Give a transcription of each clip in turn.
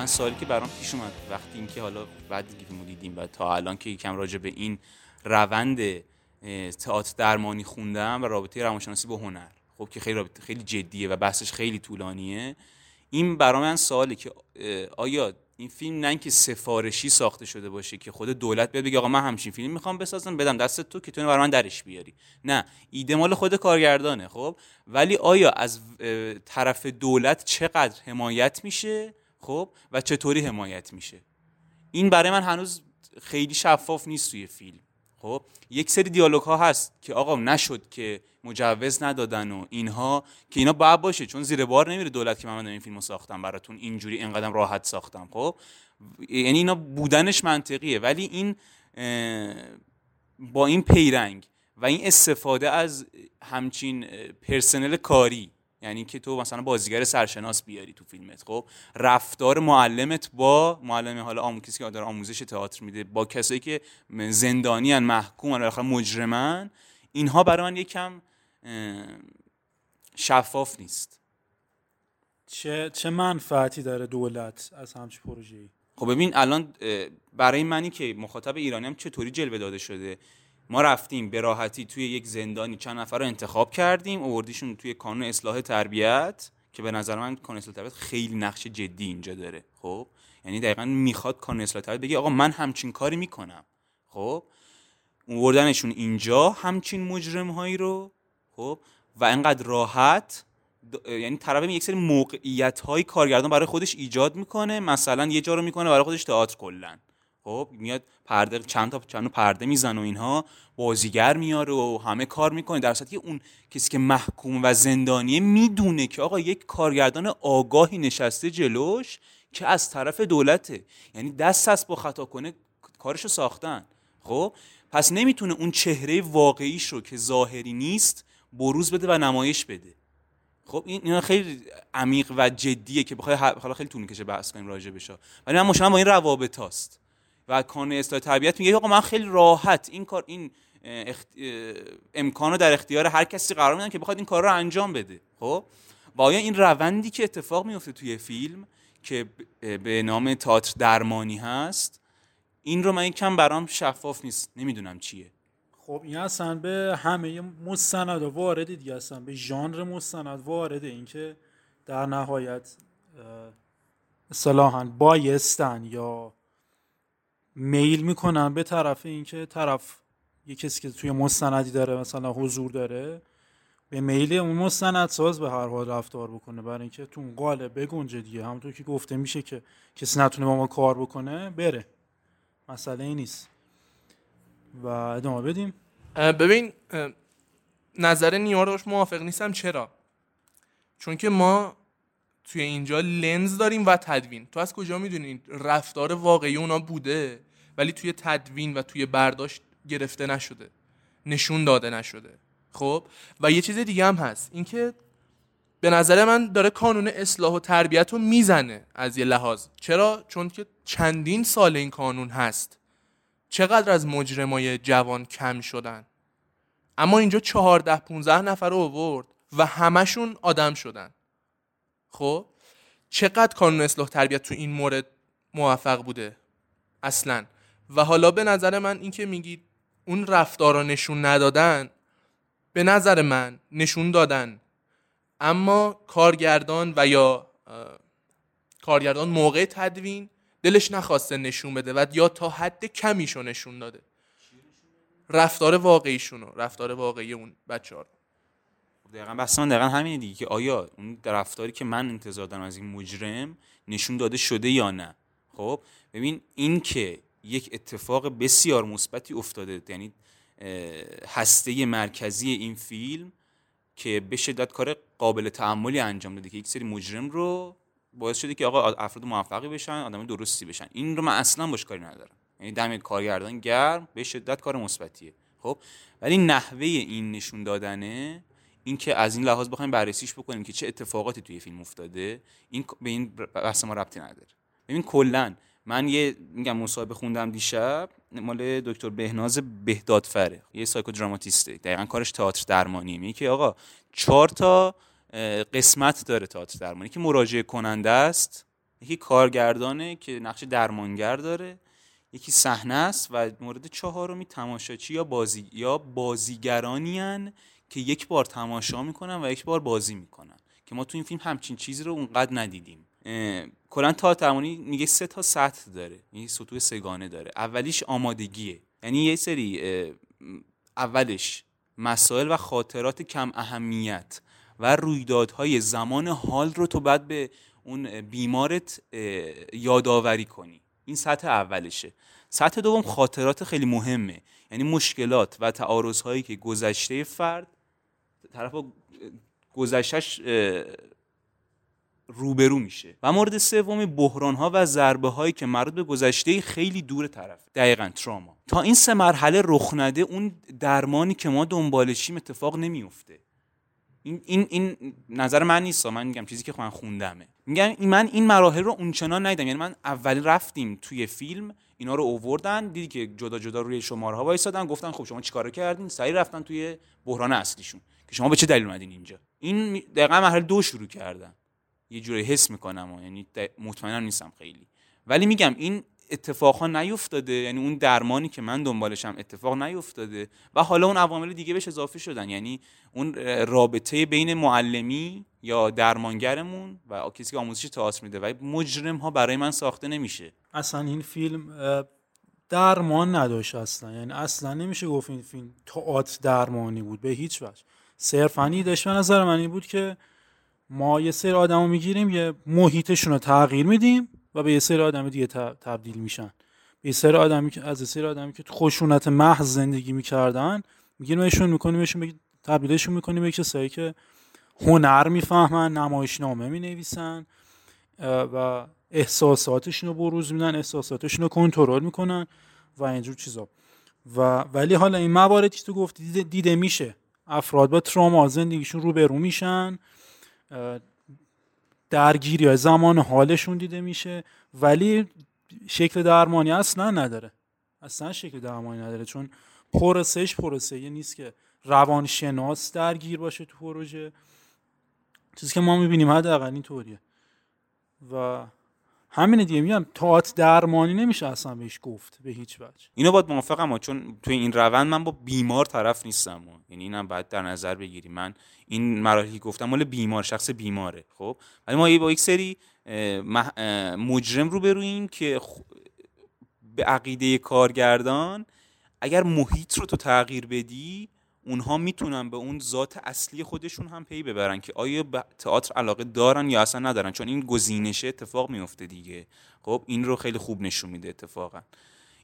من سوالی که برام پیش اومد وقتی اینکه حالا بعد فیلمو دیدیم و تا الان که یکم راجع به این روند تئاتر درمانی خوندم و رابطه روانشناسی با هنر. خب که خیلی رابطه خیلی جدیه و بحثش خیلی طولانیه. این برای من سواله که آیا این فیلم نه اینکه سفارشی ساخته شده باشه که خود دولت بیاد بگه آقا من همچین فیلم می‌خوام بسازم بدم دست تو که تو برای من درش بیاری. نه ایده مال خود کارگردانه خب؟ ولی آیا از طرف دولت چقدر حمایت میشه؟ خب؟ و چطوری حمایت میشه؟ این برای من هنوز خیلی شفاف نیست توی فیلم. خب؟ یک سری دیالوگ ها هست که آقا نشد که مجوز ندادن و اینها که اینا باید باشه. چون زیر بار نمیره دولت که من این فیلمو ساختم براتون اینجوری اینقدر راحت ساختم. خب؟ یعنی اینا بودنش منطقیه. ولی این با این پیرنگ و این استفاده از همچین پرسنل کاری یعنی که تو مثلا بازیگر سرشناس بیاری تو فیلمت خب؟ رفتار معلمت با معلم حالا آمو کسی که داره آموزش تئاتر میده با کسایی که زندانی ان محکوم بالاخره مجرمن اینها برای من یکم شفاف نیست. چه چه منفعتی داره دولت از همچین پروژه‌ای؟ خب ببین الان برای منی که مخاطب ایرانی هم چطوری جلوه داده شده؟ ما رفتیم به راحتی توی یک زندانی. چند نفر رو انتخاب کردیم. آوردیشون توی کانون اصلاح تربیت که به نظر من کانون اصلاح تربیت خیلی نقش جدی اینجا داره. خب؟ یعنی دقیقا می‌خواد کانون اصلاح تربیت بگه آقا من همچین کاری می‌کنم. خب؟ آوردنشون اینجا همچین مجرم هایی رو. خب؟ و انقدر راحت یعنی طرف یک سری موقعیت های کارگردان برای خودش ایجاد می‌کنه. مثلا یه جا رو می‌کنه برای خودش تئاتر کلا. خب میاد پرده چند تا چند پرده می‌زنه و اینها بازیگر میاره و همه کار می‌کنه. در که اون کسی که محکوم و زندانیه می‌دونه که آقا یک کارگردان آگاهی نشسته جلوش که از طرف دولته. یعنی دست هست با خطا کنه کارشو ساختن. خب پس نمی‌تونه اون چهره واقعیش رو که ظاهری نیست بروز بده و نمایش بده. خب این اینا خیلی عمیق و جدیه که بخوای حالا خیلی طول می‌کشه بحث کنیم راجع بشه ولی من مشکلم با این روابط هاست. و کانون اصلاح تربیت میگه آقا من خیلی راحت این کار این اخت... امکانو در اختیار هر کسی قرار میدن که بخواد این کار رو انجام بده. خب؟ و آیا این روندی که اتفاق میفته توی فیلم که به نام تئاتر درمانی هست این رو من یکم برام شفاف نیست. نمی‌دونم چیه. خب این اصلا به همه مستند وارده دیگه اصلا. به ژانر مستند وارده. اینکه در نهایت اصطلاحا بایستن یا میل می‌کنن به طرف اینکه طرف یه کسی که توی مستندی داره مثلا حضور داره به میل اون مستند ساز به هر حال رفتار بکنه. برای اینکه تو اون قالب بگنجه دیگه. همونطور که گفته میشه که کسی نتونه با ما کار بکنه بره. مسئله ای نیست. و ادامه بدیم. ببین نظر نیا روش موافق نیستم. چرا؟ چون که ما توی اینجا لنز داریم و تدوین. تو از کجا می‌دونی؟ رفتار واقعی اونا بوده ولی توی تدوین و توی برداشت گرفته نشده. نشون داده نشده. خب؟ و یه چیز دیگه هم هست. اینکه به نظر من داره کانون اصلاح و تربیت رو می‌زنه از یه لحاظ. چرا؟ چون که چندین سال این کانون هست. چقدر از مجرمای جوان کم شدن. اما اینجا چهارده 15 نفر رو آورد و همشون آدم شدن. خب؟ چقدر کانون اصلاح تربیت تو این مورد موفق بوده؟ اصلا. و حالا به نظر من این که میگید اون رفتار رو نشون ندادن به نظر من نشون دادن. اما کارگردان و یا کارگردان موقع تدوین دلش نخواسته نشون بده و یا تا حد کمیشو نشون داده. رفتار واقعیشونو رفتار واقعی اون بچه دقیقا بحث من دقیقا همینه دیگه که آیا اون رفتاری که من انتظار دارم از این مجرم نشون داده شده یا نه؟ خب ببین این که یک اتفاق بسیار مثبتی افتاده یعنی هسته مرکزی این فیلم که به شدت کار قابل تعملی انجام داده که یک سری مجرم رو باعث شده که آقا افراد موفقی بشن آدم درستی بشن. این رو من اصلا باش کاری ندارم. یعنی دم کارگردان گرم به شدت کار مثبتیه. خب ولی نحوه این نشون دادنه این که از این لحاظ بخوایم بررسیش بکنیم که چه اتفاقاتی توی فیلم افتاده این به این بحث ما ربطی نداره. ببین کلا من یه میگم مصاحبه خوندم دیشب مال دکتر بهناز بهدادفره. یه سایکو دراماتیسته دقیقا کارش تئاتر درمانیه. میگه که آقا چهار تا قسمت داره تئاتر درمانی. که مراجعه کننده است یکی کارگردانه که نقش درمانگر داره یکی صحنه است و مورد چهارمی تماشاچی یا بازی یا بازیگرانی که یک بار تماشا می‌کنن و یک بار بازی می‌کنن. که ما تو این فیلم همچین چیزی رو اونقدر ندیدیم. کلا تا تمانی میگه سه تا سطح داره. یعنی سطوح سگانه داره. اولیش آمادگیه. یعنی یه سری اولش مسائل و خاطرات کم اهمیت و رویدادهای زمان حال رو تو بعد به اون بیمارت یادآوری کنی. این سطح اولشه سطح دوم خاطرات خیلی مهمه. یعنی مشکلات و تعارض که گذشته فرد طرف گذشتش روبرو میشه. و مورد سوم بحران ها و ضربه هایی که مربوط به گذشته خیلی دور طرف دقیقا تراما. تا این سه مرحله رخ نده اون درمانی که ما دنبالشیم اتفاق نمیفته این این این نظر من نیست. من میگم چیزی که من خوندمه. میگم من این مراحل رو اونچنان ندیدم. یعنی من اول رفتیم توی فیلم اینا رو اووردن دیدی که جدا جدا روی شماره ها وایسادن گفتن خب شما چیکار کردین؟ سریع رفتن توی بحران اصلیشون. که شما به چه دلیل اومدین اینجا؟ این دقیقا مرحله دو شروع کردن یه جوری حس می‌کنم و یعنی مطمئنم نیستم خیلی. ولی میگم این اتفاقا نیفتاده. یعنی اون درمانی که من دنبالشم اتفاق نیفتاده و حالا اون عوامل دیگه بهش اضافه شدن. یعنی اون رابطه بین معلمی یا درمانگرمون و کسی که آموزش تئاتر میده و مجرم ها برای من ساخته نمیشه. اصلا این فیلم درمان نداشت اصلا. یعنی اصلا نمیشه گفت این فیلم تئاتر درمانی بود. به هیچ وجه. صرفا داشت. به نظر من این بود که ما یه سری آدمو می‌گیریم یه محیطشون رو تغییر میدیم و به یه سری آدم دیگه تبدیل میشن. به یه سری آدمی که از سری آدمی که خشونت محض زندگی می‌کردن میگیریمشون میکنیمشون تبدیلشون می‌کنیم به کسایی که هنر می‌فهمن نمایشنامه می‌نویسن و احساساتشون رو بروز میدن احساساتشون رو کنترل می‌کنن و اینجور چیزا. و ولی حالا این مواردی که تو گفتی دیده, دیده میشه. افراد با تراما زندگیشون رو برو میشن درگیری های زمان حالشون دیده میشه ولی شکل درمانی اصلا نداره. اصلا شکل درمانی نداره چون پروسش پروسه. نیست که روانشناس درگیر باشه تو پروژه. چیزی که ما می‌بینیم حداقل اینطوریه. و همینه دیگه میگم تئاتر درمانی نمیشه اصلا بهش گفت به هیچ وجه. اینو باید موافقم چون توی این روند من با بیمار طرف نیستم یعنی اینم باید در نظر بگیریم من این مراحلی گفتم مال بیمار شخص بیماره خب؟ ولی ما با یک سری مجرم رو برویم که به عقیده کارگردان اگر محیط رو تو تغییر بدی اونها می‌تونن به اون ذات اصلی خودشون هم پی ببرن که آیا به تئاتر علاقه دارن یا اصلا ندارن؟ چون این گزینشه اتفاق میفته دیگه. خب این رو خیلی خوب نشون میده اتفاقا.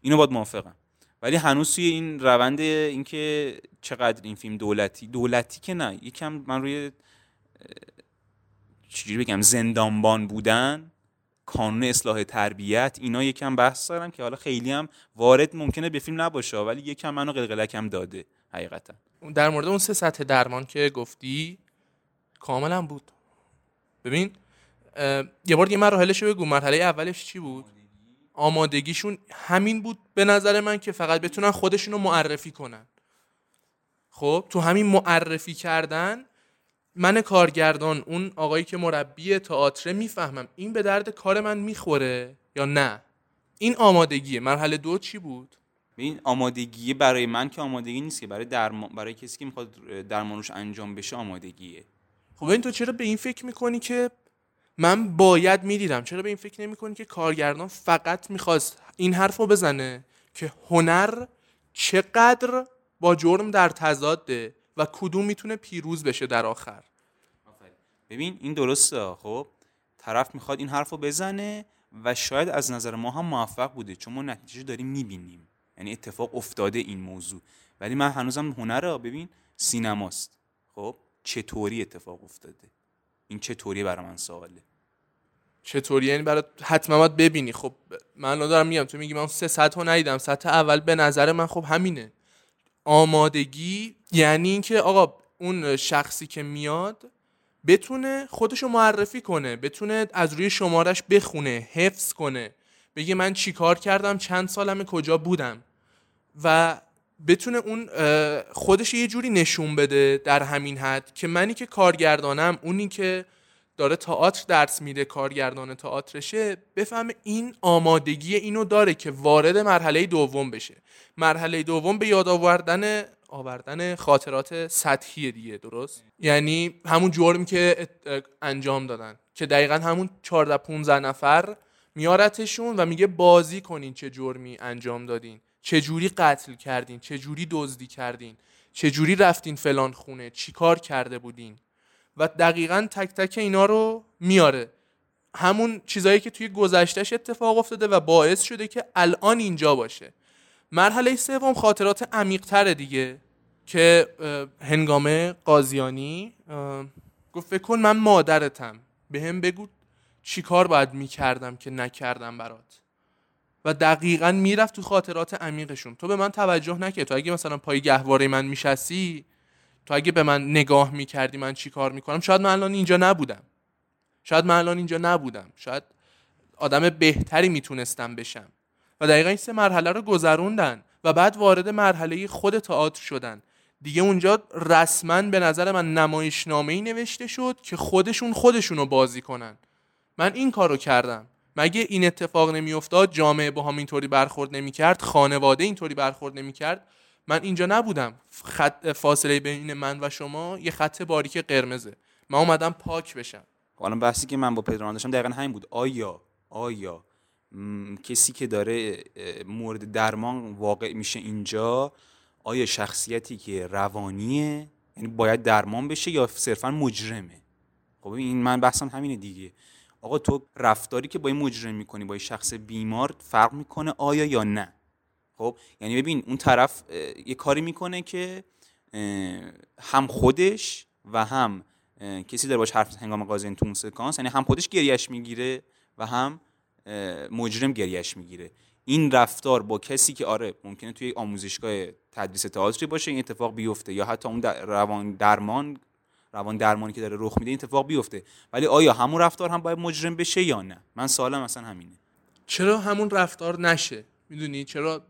اینو باید موافقم. ولی هنوز توی این روند اینکه چقدر این فیلم دولتی دولتی که نه یکم من روی چجوری بگم زندانبان بودن کانون اصلاح تربیت اینا یکم بحث دارم که حالا خیلی هم وارد ممکنه به فیلم نباشه ولی یکم منو قلقلکم داده حقیقتا. در مورد اون سه سطح درمان که گفتی کاملا بود. ببین یه بار یه مراحلش بگو. مرحله اولش چی بود؟ آمادگیشون همین بود به نظر من که فقط بتونن خودشون رو معرفی کنن. خب تو همین معرفی کردن من کارگردان اون آقایی که مربی تئاتر می‌فهمم این به درد کار من می‌خوره یا نه. این آمادگیه. مرحله دو چی بود؟ این آمادگی برای من که آمادگی نیست که برای درمان برای کسی که می‌خواد درمانش انجام بشه آمادگیه. خب این تو چرا به این فکر می‌کنی که من باید می‌دیدم؟ چرا به این فکر نمی‌کنی که کارگردان فقط می‌خواست این حرف رو بزنه که هنر چقدر با جرم در تضاده و کدوم می‌تونه پیروز بشه در آخر؟ ببین این درسته. خب طرف می‌خواد این حرف رو بزنه و شاید از نظر ما هم موفق بوده چون ما نتیجه داریم می‌بینیم. یعنی اتفاق افتاده این موضوع. ولی من هنوزم هنر رو ببین سینماست. خب چطوری اتفاق افتاده؟ این چطوری برای من سواله؟ چطوری؟ یعنی برای حتما باید ببینی. خب من دارم میگم تو میگی من سه سطح ندیدم. سطح اول به نظر من خب همینه. آمادگی یعنی اینکه آقا اون شخصی که میاد بتونه خودشو معرفی کنه. بتونه از روی شمارش بخونه حفظ کنه. بگه من چی کار کردم؟ چند سالم کجا بودم؟ و بتونه اون خودش یه جوری نشون بده در همین حد که منی که کارگردانم اونی که داره تئاتر درس میده کارگردان تئاترشه بفهمه این آمادگی اینو داره که وارد مرحله دوم بشه. مرحله دوم به یاد آوردن آوردن خاطرات سطحی دیگه درست؟ یعنی همون جرمی که انجام دادن که دقیقا همون 14 15 نفر میارتشون و میگه بازی کنین چه جرمی انجام دادین. چه جوری قتل کردین؟ چه جوری دزدی کردین؟ چه جوری رفتین فلان خونه؟ چی کار کرده بودین؟ و دقیقا تک تک اینا رو میاره. همون چیزایی که توی گذشتهش اتفاق افتاده و باعث شده که الان اینجا باشه. مرحله سوم خاطرات عمیقتر دیگه که هنگامه قاضیانی گفت فکر کن من مادرتم. به هم بگو چی کار باید می‌کردم که نکردم برات. و دقیقا می‌رفت تو خاطرات عمیقشون. تو به من توجه نکرد. تو اگه مثلا پای گهواره من میشستی تو اگه به من نگاه می‌کردی من چی کار می‌کنم؟ شاید من الان اینجا نبودم. شاید من الان اینجا نبودم. شاید آدم بهتری می‌تونستم بشم. و دقیقا این سه مرحله رو گذروندن و بعد وارد مرحله خود تئاتر شدن. دیگه اونجا رسما به نظر من نمایشنامه ای نوشته شد که خودشون خودشون رو بازی کنن. من این کارو کردم. مگه این اتفاق نمیافتاد؟ جامعه با هم اینطوری برخورد نمی‌کرد؟ خانواده اینطوری برخورد نمی‌کرد؟ من اینجا نبودم. خط فاصله بین من و شما یه خط باریک قرمزه. من اومدم پاک بشم. حالا بحثی که من با پدران داشتم دقیقا همین بود. آیا آیا کسی که داره مورد درمان واقع میشه اینجا آیا شخصیتی که روانیه؟ یعنی باید درمان بشه یا صرفا مجرمه؟ خب این من بحثم همینه دیگه. آقا تو رفتاری که با این مجرم می‌کنی با این شخص بیمار فرق می‌کنه آیا یا نه؟ خب یعنی ببین اون طرف یه کاری می‌کنه که هم خودش و هم کسی داره باش حرف هنگام قاضی تو اون سکانس یعنی هم خودش گریش می‌گیره و هم مجرم گریش می‌گیره. این رفتار با کسی که آره ممکنه توی آموزشگاه تدریس تئاتری باشه این اتفاق بیفته یا حتی اون روان درمان روان درمانی که داره رخ میده این اتفاق بیفته. ولی آیا همون رفتار هم باید مجرم بشه یا نه؟ من سوالم مثلا همینه. چرا همون رفتار نشه؟ می‌دونی؟ چرا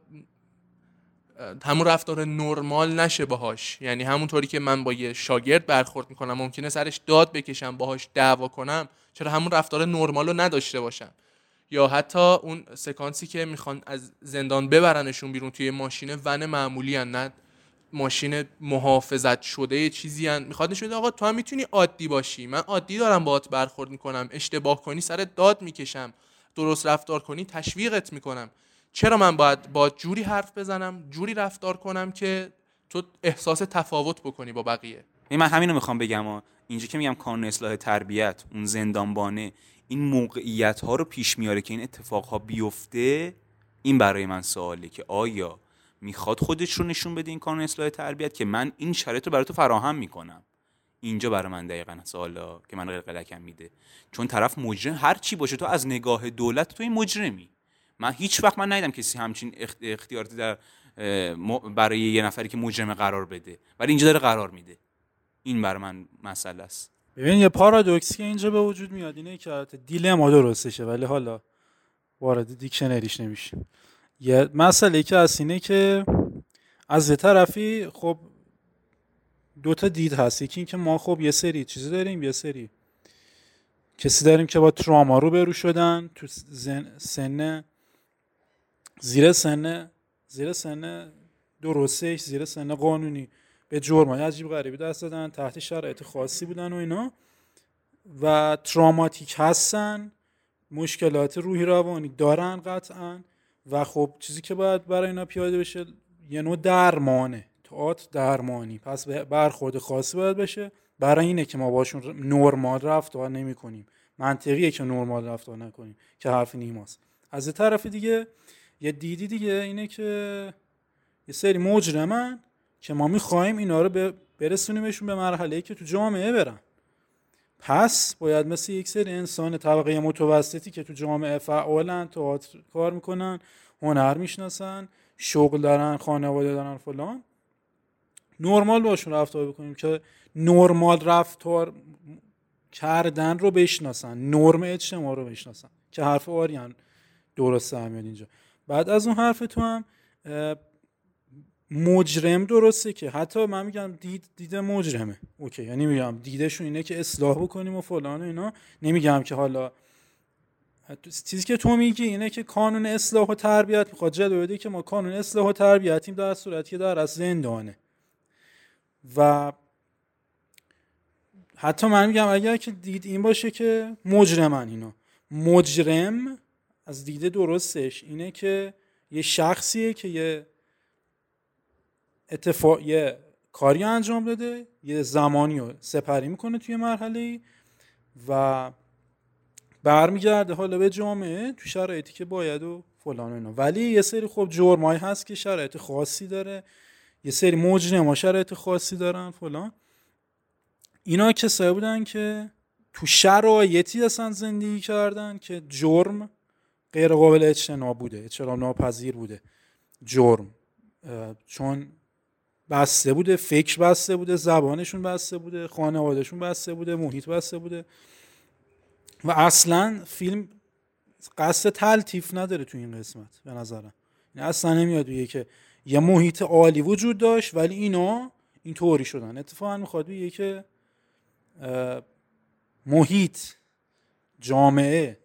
همون رفتار نرمال نشه باهاش؟ یعنی همونطوری که من با یه شاگرد برخورد می‌کنم ممکنه سرش داد بکشم باهاش دعوا کنم. چرا همون رفتار نرمال رو نداشته باشم؟ یا حتی اون سکانسی که می‌خوان از زندان ببرنشون بیرون توی ماشین ون معمولی هن نه؟ ماشین محافظت شده چیزی هن. می‌خواد نشون آقا تو هم می‌تونی عادی باشی. من عادی دارم باهات برخورد می‌کنم اشتباه کنی سر داد می‌کشم. درست رفتار کنی تشویقت می‌کنم. چرا من باید با جوری حرف بزنم جوری رفتار کنم که تو احساس تفاوت بکنی با بقیه؟ من همینو می‌خوام بگم اینجا که میگم کانون اصلاح تربیت اون زندانبانه این موقعیت ها رو پیش میاره که این اتفاق ها بیفته این برای من سواله که آیا می‌خواد خودش رو نشون بده این کانون اصلاح تربیت که من این شرایط رو برای تو فراهم می‌کنم. اینجا برای من دقیقا سوالا که من قلقلکم میده. چون طرف مجرم هر چی باشه تو از نگاه دولت تو مجرمی. من هیچ وقت من ندیدم کسی همچین اختیاراتی در برای یه نفری که مجرم قرار بده. ولی اینجا داره قرار میده. این برای من مسئله است. ببین یه پارادوکسی که اینجا به وجود میاد. اینه که دیلما درستشه ولی حالا وارد دیکشنریش نمیشه. یه مسئله که از اینه که از یه طرفی خب دو تا دید هست. یکی اینکه ما خب یه سری چیزی داریم یه سری کسی داریم که با تراما رو برو شدن تو سن زیر سن زیر سن درستش زیر سن قانونی. به جرمای عجیب غریبی دست دادن تحت شرایط خاصی بودن و اینا. و تراماتیک هستن مشکلات روحی روانی دارن قطعا. و خب چیزی که باید برای اینا پیاده بشه یه نوع درمانه. تئاتر درمانی. پس برخورد خاصی باید بشه. برای اینه که ما باشون نرمال رفتار نمی کنیم منطقیه که نرمال رفتار نکنیم که حرف نیماست. از طرف دیگه یه دیدی دیگه اینه که یه سری مجرمن که ما می‌خوایم اینا رو برسونیمشون به مرحله که تو جامعه برن. پس باید مثل یک سری انسان طبقه متوسطی که تو جامعه فعالن تئاتر کار می‌کنن هنر می‌شناسن شغل دارن خانواده دارن فلان. نرمال باشون رفتار بکنیم که نرمال رفتار کردن رو بشناسن نرم اجتماع رو بشناسن. که حرف آریان درسته هم اینجا. بعد از اون حرف تو هم مجرم درسته که حتی من میگم دید دید مجرمه. اوکی یعنی میگم دیدشون اینه که اصلاح بکنیم و فلان و اینا. نمیگم که حالا چیزی که تو میگی اینه که قانون اصلاح و تربیت می‌خواد جلو بده که ما قانون اصلاح و تربیتیم در صورتی که در از زندانه. و حتی من میگم اگر که دید این باشه که مجرمن اینا. مجرم از دیده درستش اینه که یه شخصیه که یه اتفاق یه کاری انجام داده یه زمانی رو سپری می‌کنه توی مرحله ای و برمیگرده حالا به جامعه تو شرایطی که باید و فلان اینا. ولی یه سری خب جرمایی هست که شرایط خاصی داره یه سری مجرم شرایط خاصی دارن فلان. اینا کسایی بودن که تو شرایطی اصلا زندگی کردن که جرم غیر قابل اجتناب بوده اجتناب ناپذیر بوده. جرم چون بسته بوده فکر بسته بوده زبانشون بسته بوده خانوادهشون بسته بوده محیط بسته بوده. و اصلا فیلم قصد تلتیف نداره تو این قسمت به نظرم. یعنی اصلا نمیاد بگه که یه محیط عالی وجود داشت ولی اینا این طوری شدن. اتفاقا می‌خواد بگه که محیط جامعه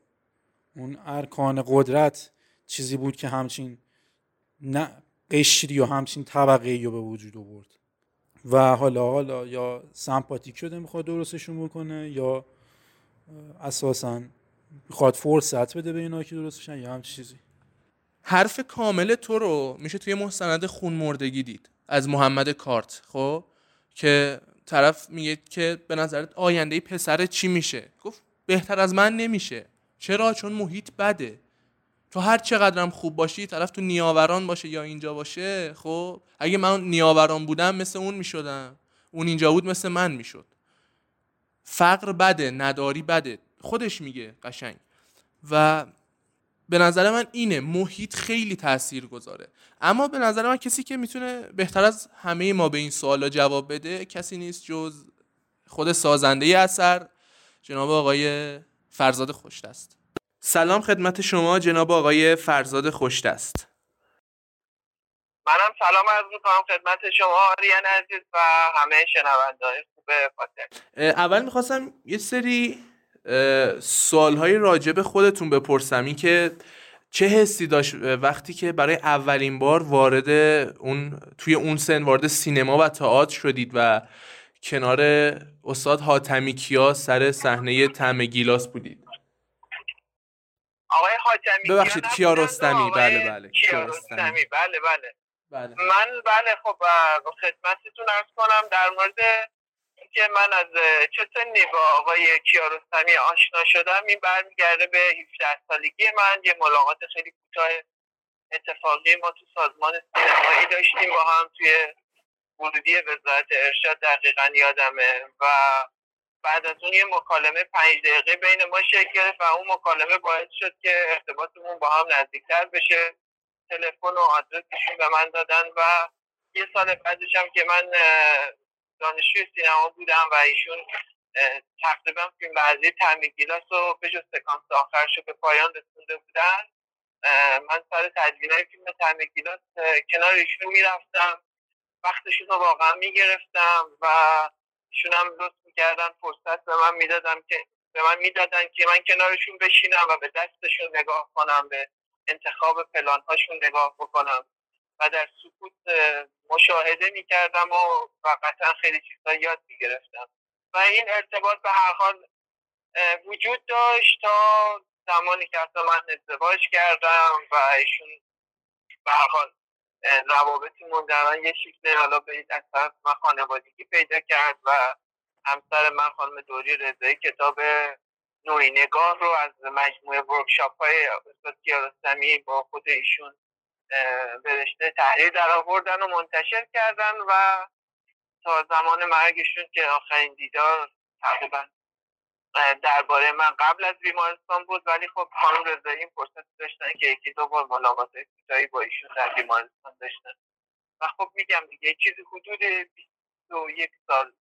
اون ارکان قدرت چیزی بود که همچین نه قشری و همچین طبقه رو به وجود آورد. و حالا حالا یا سمپاتیک شده می‌خواد درستشون بکنه یا اساسا می‌خواد فرصت بده به اینا که درستشن یا هم چیزی. حرف کامل تو رو میشه توی مستند خون مردگی دید از محمد کارت خب؟ که طرف میگه که به نظرت آینده پسر چی میشه؟ گفت بهتر از من نمیشه. چرا؟ چون محیط بده. تو هر چقدرم خوب باشی طرف تو نیاوران باشه یا اینجا باشه خب؟ اگه من نیاوران بودم مثل اون می‌شدم. اون اینجا بود مثل من می‌شد. فقر بده نداری بده. خودش میگه قشنگ. و به نظر من اینه محیط خیلی تاثیر گذاره اما به نظر من کسی که می‌تونه بهتر از همه ما به این سوالا جواب بده کسی نیست جز خود سازنده اثر جناب آقای فرزاد خوشت است سلام خدمت شما جناب آقای فرزاد خوشت است. منم سلام عرض می‌کنم خدمت شما آریان عزیز و همه شنوندههای خوب پادکست اول می‌خواستم یه سری سوال های راجع خودتون بپرسم. این که چه حسی داشت وقتی که برای اولین بار وارد اون توی اون سن وارد سینما و تئاتر شدید و کنار استاد حاتمی کیا سر صحنه تم گیلاس بودید؟ آقای حاتمی ببخشید کیارستمی بله بله کیارستمی بله بله. بله. من بله خب خدمتتون ارز کنم در مورد که من از چه سنی با آقای کیارستمی آشنا شدم این برمیگرده به 17 سالگی من یه ملاقات خیلی کوتاه اتفاقی ما تو سازمان سینمایی داشتیم با هم توی ورودی وزارت ارشاد دقیقا یادمه. و بعد از اون یه مکالمه پنج دقیقه بین ما شکل گرفت و اون مکالمه باعث شد که ارتباطمون با هم نزدیکتر بشه. تلفن و آدرسشون به من دادن و یه سال بعدش هم که من دانشجوی سینما بودم و ایشون تقریبا فیلم بعضی تعمیر گیلاس رو به جز سکانس آخرش رو به پایان رسونده بودن. من سر تدوین های فیلم تعمیر گیلاس کنار ایشون می‌رفتم. وقتشون رو واقعا می‌گرفتم و ایشون هم لطف می‌کردن فرصت به من می‌دادم که به من می‌دادن که من کنارشون بشینم و به دستشون نگاه کنم به انتخاب پلان هاشون نگاه بکنم. و در سکوت مشاهده می‌کردم و, و قطعا خیلی چیزا یاد می‌گرفتم. و این ارتباط به هر حال وجود داشت تا زمانی که اصلا من ازدواج کردم و ایشون به حال روابطمون در یه شکل حالا به از طرف من خانوادگی پیدا کرد و همسر من خانم دوری رضایی کتاب نوعی نگاه رو از مجموعه ورکشاپ های استاد کیارستمی با خود ایشون به رشته تحریر در آوردن و منتشر کردن و تا زمان مرگشون که آخرین دیدار تقریبا درباره من قبل از بیمارستان بود ولی خب خانم رضایی این فرصت داشتن که یکی دو بار ملاقات ابتدایی با ایشون در بیمارستان داشتن. و خب میگم دیگه چیزی حدود 21 سال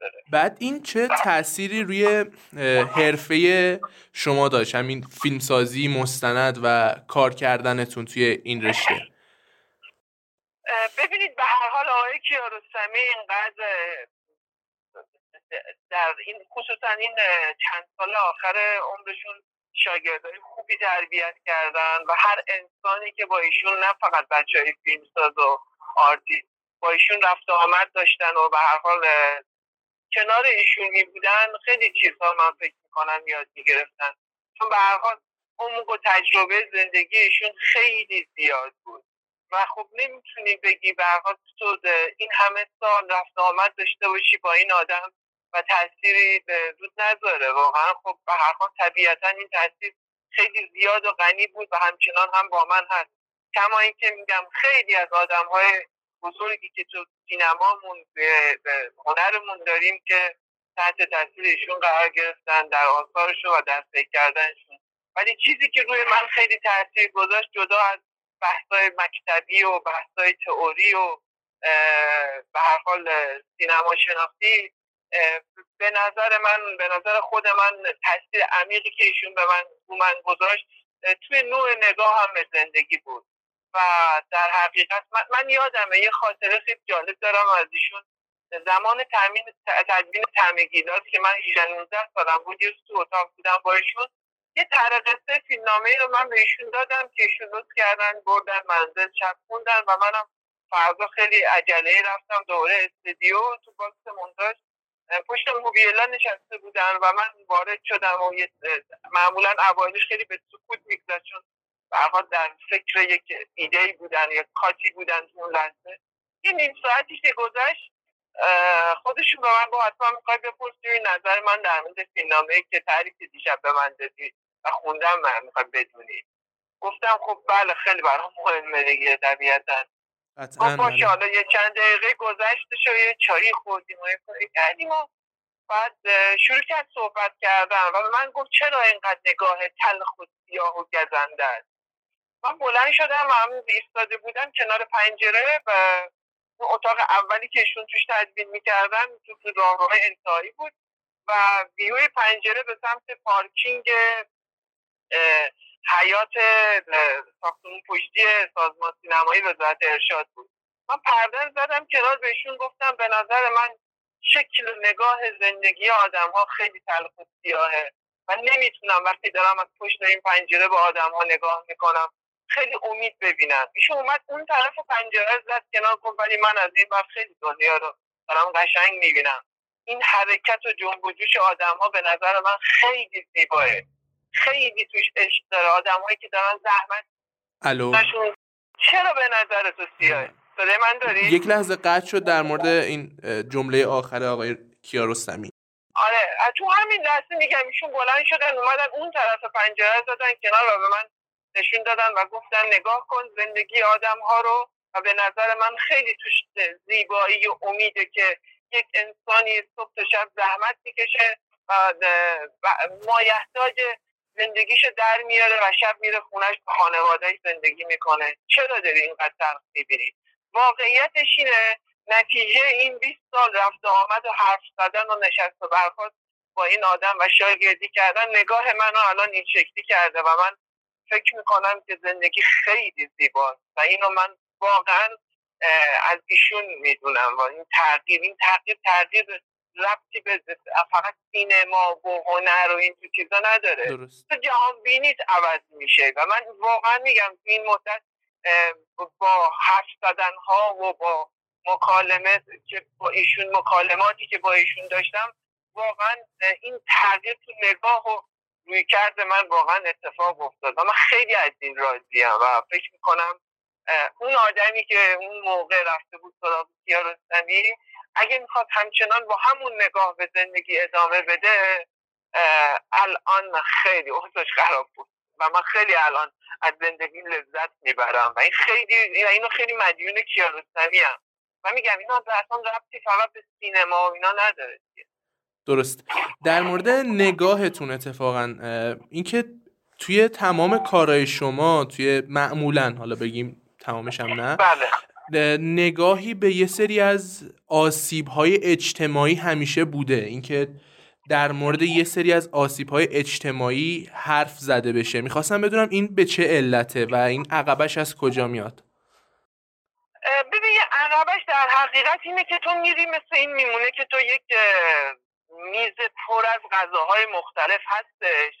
داره. بعد این چه تأثیری روی حرفه شما داشت؟ همین فیلمسازی مستند و کار کردنتون توی این رشته. ببینید به هر حال آقای کیارستمی اینقدر در این خصوصا این چند سال آخر عمرشون شاگردای خوبی تربیت کردن و هر انسانی که با ایشون نه فقط بچه های فیلمساز و آرتیست با ایشون رفت آمد داشتن و به هر حال کنار ایشون می بودن خیلی چیزها من فکر می‌کنم یاد می‌گرفتن. چون به هر حال عمق و تجربه زندگی ایشون خیلی زیاد بود. و خب نمی‌تونی بگی به هر حال تو این همه سال رفت آمد داشته باشی با این آدم و تاثیری رود نذاره. واقعا خب به هر حال طبیعتا این تاثیر خیلی زیاد و غنی بود و همچنان هم با من هست. کما اینکه میگم خیلی از آدم های بزرگی که تو سینمامون به هنرمون داریم که تحت تاثیر ایشون قرار گرفتن در آثارشون و در کردنشون. ولی چیزی که روی من خیلی تاثیر گذاشت جدا از بحثای مکتبی و بحثای تئوری و به هر حال سینما شناختی به نظر من به نظر خود من تاثیر عمیقی که ایشون به من من گذاشت توی نوع نگاه هم به زندگی بود. و در حقیقت من, من یادمه یه خاطره خیلی جالب دارم از ایشون. زمان تامین تدوین تمگیلات که من 16 سالم بود یه تو اتاق بودم با ایشون. یه طرح قصه فیلمنامه رو من به ایشون دادم که ایشون کردن بردن منزل چپ خوندن و منم فردا خیلی عجله رفتم دوره استودیو تو باکس مونتاژ پشت موبیلا نشسته بودن و من وارد شدم و معمولا اوایلش خیلی به سکوت میگذشت چون برها در فکر یک ایده بودن یک کاتی بودن اون لحظه. این نیم ساعتی که گذشت خودشون به من با حتما می‌خوای بپرسی نظر من در مورد فیلمنامه که تعریف دیشب به من دادی و خوندم من می‌خوای بدونی. گفتم خب بله خیلی برام مهمه دیگه طبیعتا. خب باشه. حالا یه چند دقیقه گذشتش و یه چایی خوردیم و کردیم و بعد شروع کرد صحبت کردن و من گفت چرا اینقدر نگاه تلخ و سیاه و گزنده است من بلند شدم هم ایستاده بودم کنار پنجره و اون اتاق اولی که ایشون توش تدوین می‌کردن تو راه انتهایی بود و ویوی پنجره به سمت پارکینگ حیات ساختمون پشتی سازمان سینمایی وزارت ارشاد بود. من پرده زدم کنار بهشون گفتم به نظر من شکل نگاه زندگی آدم ها خیلی تلخ و سیاهه. من نمی‌تونم وقتی دارم از پشت این پنجره به آدم ها نگاه می‌کنم خیلی امید ببینم. ایشون اومد اون طرف پنجره زد کنار گفت ولی من از این وقت خیلی دنیا رو دارم قشنگ می‌بینم. این حرکت و جنب و جوش آدم ها به نظر من خیلی زیباه خیلی توش عشق داره. آدم هایی که دارن زحمت الو؟ چرا به نظر تو سیاه؟ صدای من داری؟ یک لحظه قطع شد در مورد این جمله آخر آقای کیارستمی آره تو همین لحظه میگم ایشون بلند شدن اومدن اون طرف پنجره زدن کنار و به من نشون دادن و گفتن نگاه کن زندگی آدم ها رو. و به نظر من خیلی توش زیبایی و امیده که یک انسانی صبح تا شب زحمت می‌کشه و مایحتاج زندگیشو در میاره و شب میره خونش به خانوادهش زندگی می‌کنه. چرا داری اینقدر تلخ می‌بینی؟ واقعیتش اینه نتیجه این 20 سال رفت آمد و حرف زدن و نشست و برخواست با این آدم و شاگردی کردن. نگاه منو الان این شکلی کرده و من فکر می‌کنم که زندگی خیلی زیباست و اینو من واقعا از ایشون می‌دونم و این تغییر این تغییر تغییر ربطی به فقط سینما و هنر و این تو چیزا نداره. تو جهان بینیت عوض میشه و من واقعا میگم این مدت با حرف زدن ها و با مکالمه که با ایشون مکالماتی که با ایشون داشتم واقعا این تغییر تو نگاه و روی کرد من واقعا اتفاق افتاد و من خیلی از این راضیم و فکر می‌کنم اون آدمی که اون موقع رفته بود سراغ کیارستمی اگه می‌خواد همچنان با همون نگاه به زندگی ادامه بده الان خیلی اوضاعش خراب بود و من خیلی الان از زندگی لذت می‌برم و این خیلی اینو خیلی مدیون کیارستمی هم و میگم اینا اصلا ربطی فقط به سینما و اینا نداره درست. در مورد نگاهتون اتفاقا اینکه توی تمام کارهای شما توی معمولا حالا بگیم تمامش هم نه بله. نگاهی به یه سری از آسیب های اجتماعی همیشه بوده. اینکه در مورد یه سری از آسیب های اجتماعی حرف زده بشه. می‌خواستم بدونم این به چه علته و این عقبش از کجا میاد. ببین عقبش در حقیقت اینه که تو میری مثل این میمونه که تو یک میز پر از غذاهای مختلف هستش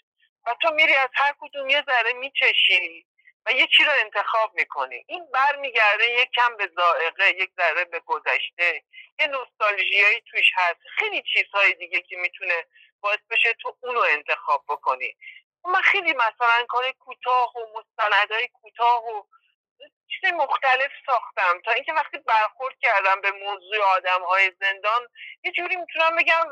و تو میری از هر کدوم یه ذره میچشی. و یه رو انتخاب می‌کنی. این برمیگرده یک کم به ذائقه یک ذره به گذشته. یه نوستالژیایی توش هست. خیلی چیزهای دیگه که می‌تونه باعث بشه تو اونو انتخاب بکنی. من خیلی مثلا کار کوتاه و مستندهای کوتاه و چیز مختلف ساختم. تا اینکه وقتی برخورد کردم به موضوع آدم های زندان یه جوری می‌تونم بگم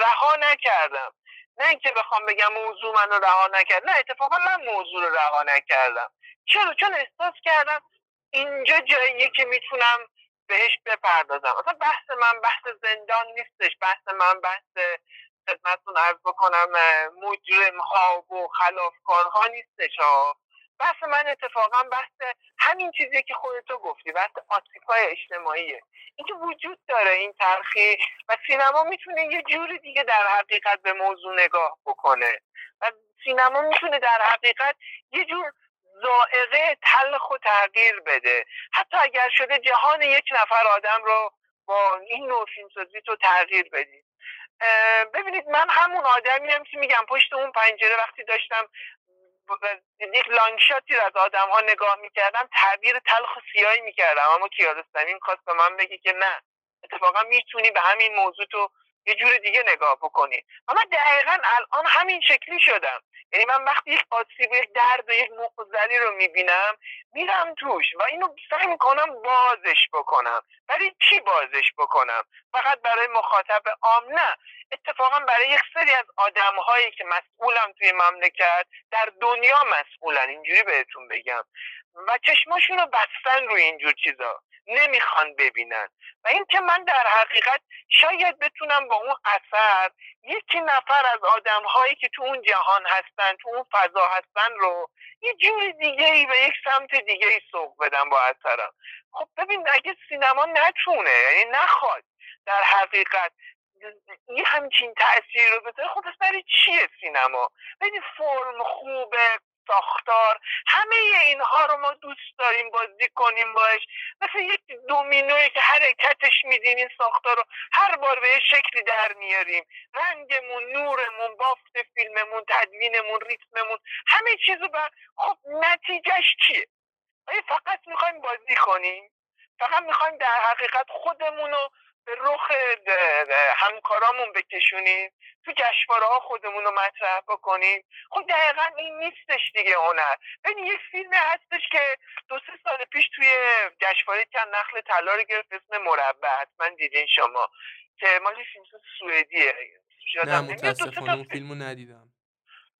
رها نکردم. نه اینکه بخوام بگم موضوع منو رها نکرد. نه اتفاقا من موضوع رو رها نکردم. چرا چون احساس کردم اینجا جاییه که می‌تونم بهش بپردازم. اصلا بحث من بحث زندان نیستش. بحث من بحث خدمتتون عرض بکنم مجرم ها و خلافکارها نیستش ها. بحث من اتفاقا بحث همین چیزی که خودتو گفتی بحث آسیبای اجتماعیه. اینکه وجود داره این ترخی و سینما می‌تونه یه جوری دیگه در حقیقت به موضوع نگاه بکنه. و سینما می‌تونه در حقیقت یه جور زائقه تلخ و تغییر بده. حتی اگر شده جهان یک نفر آدم رو با این نوع فیلمسازی تو تغییر بدید ببینید من همون آدمی هم که میگم پشت اون پنجره وقتی داشتم یک لانگشاتی رو از آدم ها نگاه می‌کردم تعبیر تلخ و سیاهی می‌کردم. اما کیارستمی می‌خواست به من بگه که نه اتفاقا می‌تونی به همین موضوع تو یه جور دیگه نگاه بکنی. و من دقیقا الان همین شکلی شدم. یعنی من وقتی یک آسیب یک درد و یک مقذری رو می‌بینم میرم توش و اینو سعی می‌کنم بازش بکنم. برای چی بازش بکنم؟ فقط برای مخاطب عام نه. اتفاقا برای یک سری از آدم هایی که مسئولم توی مملکت در دنیا مسئولن. اینجوری بهتون بگم. و چشماشون رو بستن روی اینجور چیزا. نمی‌خوان ببینن. و اینکه من در حقیقت شاید بتونم با اون اثر یکی نفر از آدم هایی که تو اون جهان هستن تو اون فضا هستن رو یه جور دیگه ای به یک سمت دیگه ای سوق بدم با اثرم. خب ببین اگه سینما نتونه یعنی نخواد در حقیقت یه همچین تاثیر رو بذاره خب برای چیه سینما؟ ببین فرم خوبه ساختار. همه اینها رو ما دوست داریم بازی کنیم باش. مثل یک دومینوی که حرکتش میدیم این ساختار رو هر بار به شکلی در میاریم. رنگمون نورمون بافت فیلممون تدوینمون ریتممون همه چیز رو خب نتیجهش چیه؟ فقط می‌خوایم بازی کنیم؟ فقط می‌خوایم در حقیقت خودمون رو به رخ همکارامون بکشونیم تو جشنواره ها خودمون رو مطرح بکنیم. خب دقیقا این نیستش دیگه هنر. ببین یه فیلم هستش که دو سه سال پیش توی جشنواره کن نخل طلا رو گرفت اسم مربع حتما دیدین شما. که مالی فیلم سوئدیه. نه متاسفانه اون فیلمو ندیدم.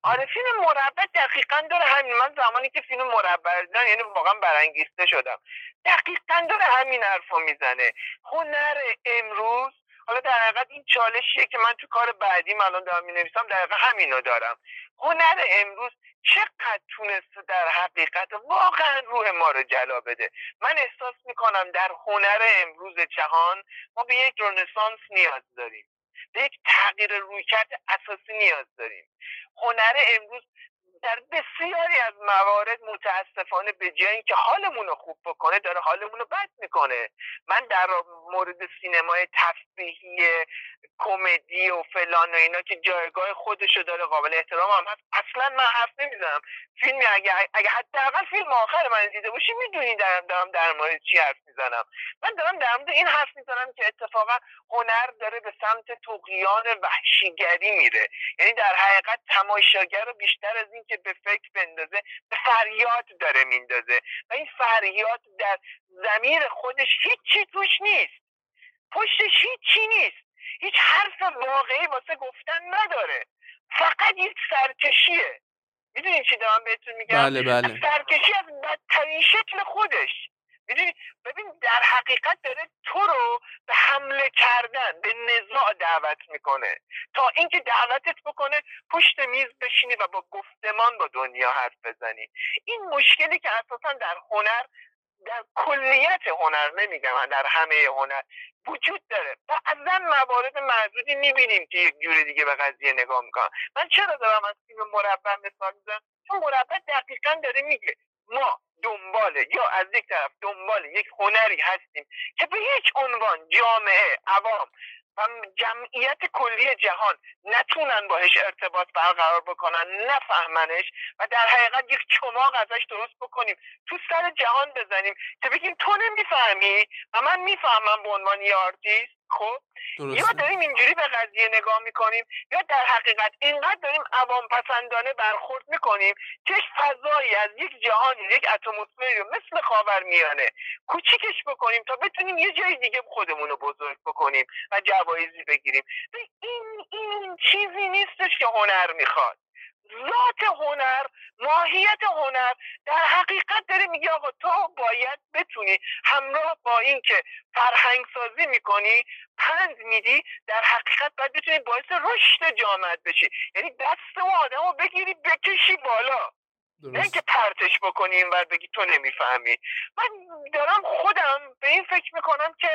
آره فیلم مربع دقیقا داره همین. من زمانی که فیلم مربع دیدم یعنی واقعا برانگیسته شدم. دقیقا داره همین حرفو می‌زنه. هنر امروز حالا در حقیقت این چالشیه که من تو کار بعدیم الان دارم می نویسم در حقیقت همینو دارم. هنر امروز چقدر تونسته در حقیقت واقعا روح ما رو جلا بده؟ من احساس می‌کنم در هنر امروز جهان ما به یک رنسانس نیاز داریم. به یک تغییر رویکرد اساسی نیاز داریم. هنر امروز در بسیاری از موارد متاسفانه به جای که حالمون رو خوب بکنه داره حالمون رو بد می‌کنه. من در مورد سینمای تفریحی کمدی و فلان و اینا که جایگاه خودشو داره قابل احترام هم هست اصلا من حرف نمی‌زنم. فیلمی اگه اگه حداقل فیلم آخر من دیده باشی می‌دونی دارم دارم در مورد چی حرف می‌زنم. من دارم در مورد این حرف می‌زنم که اتفاقا هنر داره به سمت توقیان وحشیگری میره. یعنی در حقیقت تماشاگر رو بیشتر از این که به فکر بندازه به فریاد داره میندازه. و این فریاد در زمیر خودش هیچی توش نیست. پشتش هیچی نیست. هیچ حرف واقعی واسه گفتن نداره. فقط یک سرکشیه. می‌دونین چی دارم بهتون میگم؟ بله بله. سرکشی از بدترین شکل خودش. می‌دونی؟ ببین در حقیقت داره تو رو به حمله کردن به دعوت می‌کنه. تا اینکه دعوتت بکنه پشت میز بشینی و با گفتمان با دنیا حرف بزنی. این مشکلی که اساسا در هنر در کلیت هنر نمیگم در همه هنر وجود داره. بعضا موارد محدودی می‌بینیم که یک جور دیگه به قضیه نگاه می‌کنن. من چرا دارم از فیلم مربع مثال می‌زنم؟ چون مربع دقیقا داره میگه ما دنبال یا از یک طرف دنبال یک هنری هستیم که به هیچ عنوان جامعه عوام جمعیت کلی جهان نتونن باش ارتباط برقرار بکنن نفهمنش و در حقیقت یک چماق ازش درست بکنیم. تو سر جهان بزنیم که بگیم تو نمی‌فهمی و من می‌فهمم به عنوان یه خب؟ یا داریم اینجوری به قضیه نگاه می‌کنیم یا در حقیقت اینقدر داریم عوام پسندانه برخورد می‌کنیم که فضایی از یک جهانی یک اتمسفری رو مثل خاور میانه کوچیکش بکنیم تا بتونیم یه جای دیگه خودمون رو بزرگ بکنیم و جوایزی بگیریم. این این چیزی نیستش که هنر می‌خواد. ذات هنر ماهیت هنر. در حقیقت داره میگه آقا تو باید بتونی همراه با اینکه فرهنگ سازی می‌کنی پند میدی در حقیقت باید بتونی باعث رشد جامعت بشی. یعنی دست و آدم رو بگیری بکشی بالا. نه اینکه پرتش بکنی این بگی تو نمی‌فهمی. من دارم خودم به این فکر می‌کنم که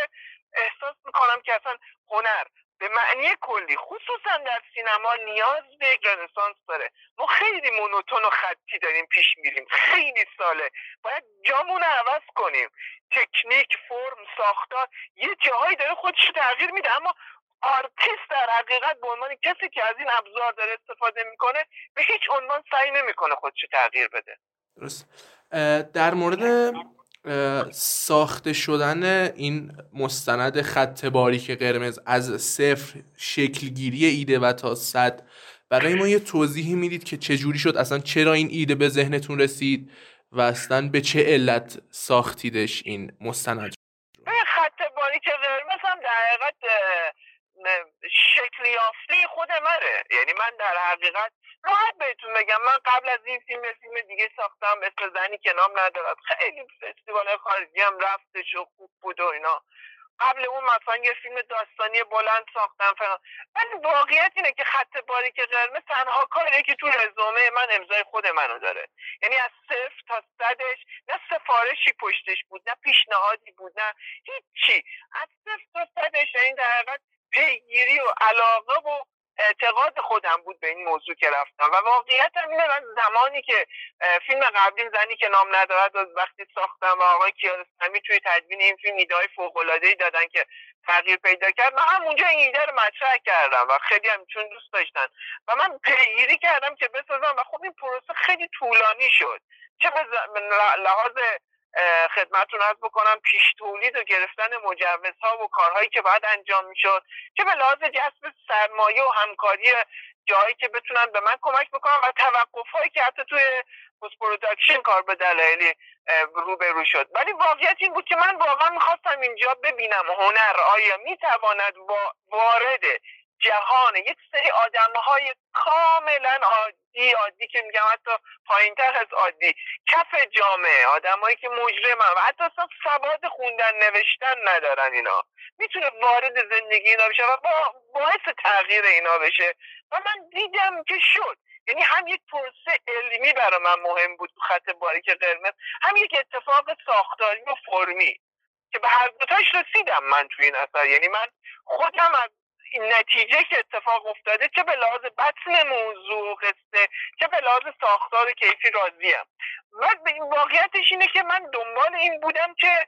احساس می‌کنم که اصلا هنر به معنی کلی خصوصا در سینما نیاز به رنسانس داره. ما خیلی monotone و خطی داریم پیش میریم. خیلی ساله. باید جامون عوض کنیم. تکنیک فرم ساختار یه جاهایی داره خودش تغییر میده. اما آرتیست در حقیقت به عنوان کسی که از این ابزار داره استفاده می‌کنه به هیچ عنوان سعی نمی‌کنه خودش تغییر بده. درست. در مورد ساخته شدن این مستند خط باریک قرمز از صفر شکلگیری ایده و تا صد. برای ما یه توضیحی می‌دید که چجوری شد اصلا چرا این ایده به ذهنتون رسید و اصلا به چه علت ساختیدش این مستند خط باریک قرمز هم در حقیقت شکل یافته خود منه. یعنی من در حقیقت راحت بهتون بگم من قبل از این فیلم فیلم دیگه ساختم مثل زنی که نام ندارد خیلی فستیوال خارجی هم رفتش و خوب بود و اینا. قبل اون مثلا یه فیلم داستانی بلند ساختم فلان. ولی واقعیت اینه که خط باریک قرمز تنها کاریه که تو رزومه من امضای خود منو داره. یعنی از صفر تا صدش نه سفارشی پشتش بود نه پیشنهادی بود نه هیچی. از صفر تا صدش یعنی در حقیقت پیگیری و علاقه و اعتقاد خودم بود به این موضوع که رفتم. و واقعیت هم اینه من زمانی که فیلم قبلی زنی که نام ندارد از وقتی ساختم و آقای کیارستمی توی تدوین این فیلم ایده های فوق ای دادن که تغییر پیدا کرد من همونجا این ایده رو مطرح کردم و خیلی هم چون دوست داشتن. و من پیگیری کردم که بسازم و خب این پروسه خیلی طولانی شد. چه به لحاظ خدمتتون عرض بکنم پیش تولید و گرفتن مجوزها و کارهایی که باید انجام می‌شد که به لحاظ جذب سرمایه و همکاری جایی که بتونن به من کمک بکنن و توقف هایی که حتی توی post production کار به دلایلی روبرو شد. ولی واقعیت این بود که من واقعا می‌خواستم اینجا ببینم هنر آیا می‌تواند وارد جهان یک سری آدم های کاملا عادی عادی که میگم حتی پایین تر از عادی. کف جامعه آدمایی که مجرمن و حتی اصلا سواد خوندن نوشتن ندارن اینا. می‌تونه وارد زندگی اینا بشه و با باعث تغییر اینا بشه. و من دیدم که شد. یعنی هم یک پروسه علمی برای من مهم بود تو خط باریک قرمز هم یک اتفاق ساختاری و فرمی که به هر دوتاش رسیدم من تو این اثر. یعنی من خودم از نتیجه که اتفاق افتاده چه به لحاظ بطن موضوع قصه چه به لحاظ ساختار کیفی راضیم. و واقعیتش اینه که من دنبال این بودم که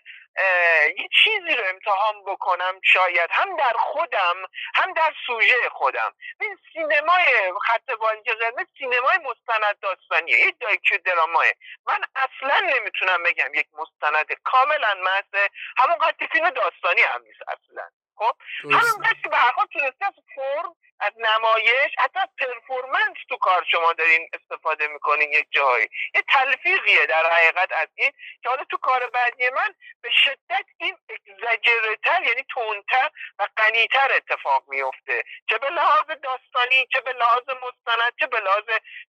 یه چیزی رو امتحان بکنم شاید. هم در خودم هم در سوژه خودم. این سینمای خط که قرمز سینمای مستند داستانیه. یه دایکیو دراماه. من اصلا نمی‌تونم بگم یک مستند کاملا محض همون فیلم داستانی هم نیست اصلا. خب همین که به هر حال تونسته فرم از نمایش حتی از پرفورمنس تو کار شما دارین استفاده می‌کنین یک جایی یه تلفیقیه در حقیقت از این که حالا تو کار بعدی من به شدت این اگزاجرتر یعنی تونتر و غنیتر اتفاق میفته چه به لحاظ داستانی چه به لحاظ مستند چه به لحاظ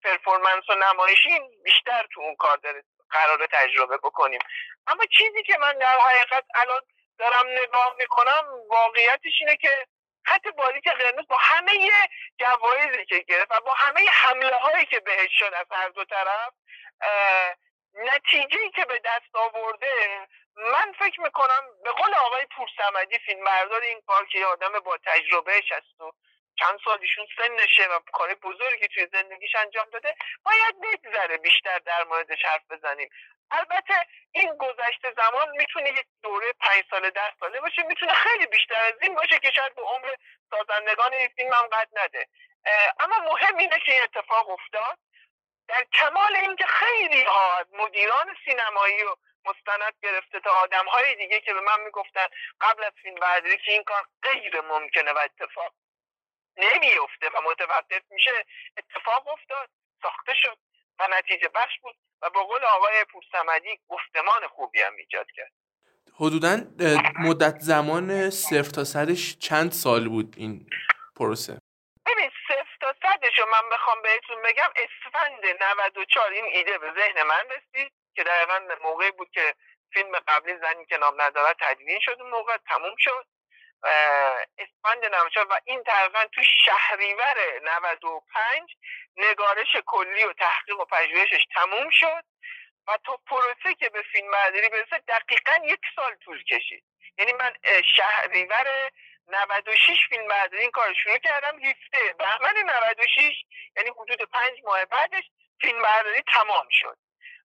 پرفورمنس و نمایشی بیشتر تو اون کار داره قرار تجربه بکنیم. اما چیزی که من در حقیقت الان دارم نگاه می‌کنم واقعیتش اینه که خط که قرمز با همه جوایزی که گرفت و با همه حمله هایی که بهش شد از هر دو طرف نتیجه که به دست آورده من فکر می‌کنم به قول آقای پورسمدی فیلم بردار این کار که آدم با تجربه هست و چند سال ایشون سنشه و کار بزرگی توی زندگیش انجام داده باید بگذره بیشتر در موردش حرف بزنیم. البته این گذشته زمان می‌تونه یک دوره پنج ساله ده ساله باشه می‌تونه خیلی بیشتر از این باشه که شاید به عمر سازندگان این فیلم هم قد نده. اما مهم اینه که این اتفاق افتاد. در کمال اینکه خیلی ها مدیران سینمایی و مستند گرفته تا آدم های دیگه که به من می‌گفتن قبل از فیلم برداری که این کار غیر ممکنه و اتفاق نمیفته و متوقف میشه اتفاق افتاد ساخته شد. و نتیجه بخش بود و با قول آقای پورسمدی گفتمان خوبی هم ایجاد کرد. حدودا مدت زمان صفر تا صدش چند سال بود این پروسه؟ ببین صفر تا صدش رو من بخوام بهتون بگم اسفند 94 این ایده به ذهن من رسید که دقیقا موقعی بود که فیلم قبلی زنی که نام ندارد تدوین شد اون موقع تموم شد. اسفند 94 و این تقریبا تو شهریور 95 نگارش کلی و تحقیق و پژوهشش تموم شد و تا پروسه که به فیلم برداری برسه دقیقا یک سال طول کشید. یعنی من شهریور 96 فیلم برداری این کار شروع کردم 17 بهمن 96 یعنی حدود پنج ماه بعدش فیلم برداری تمام شد.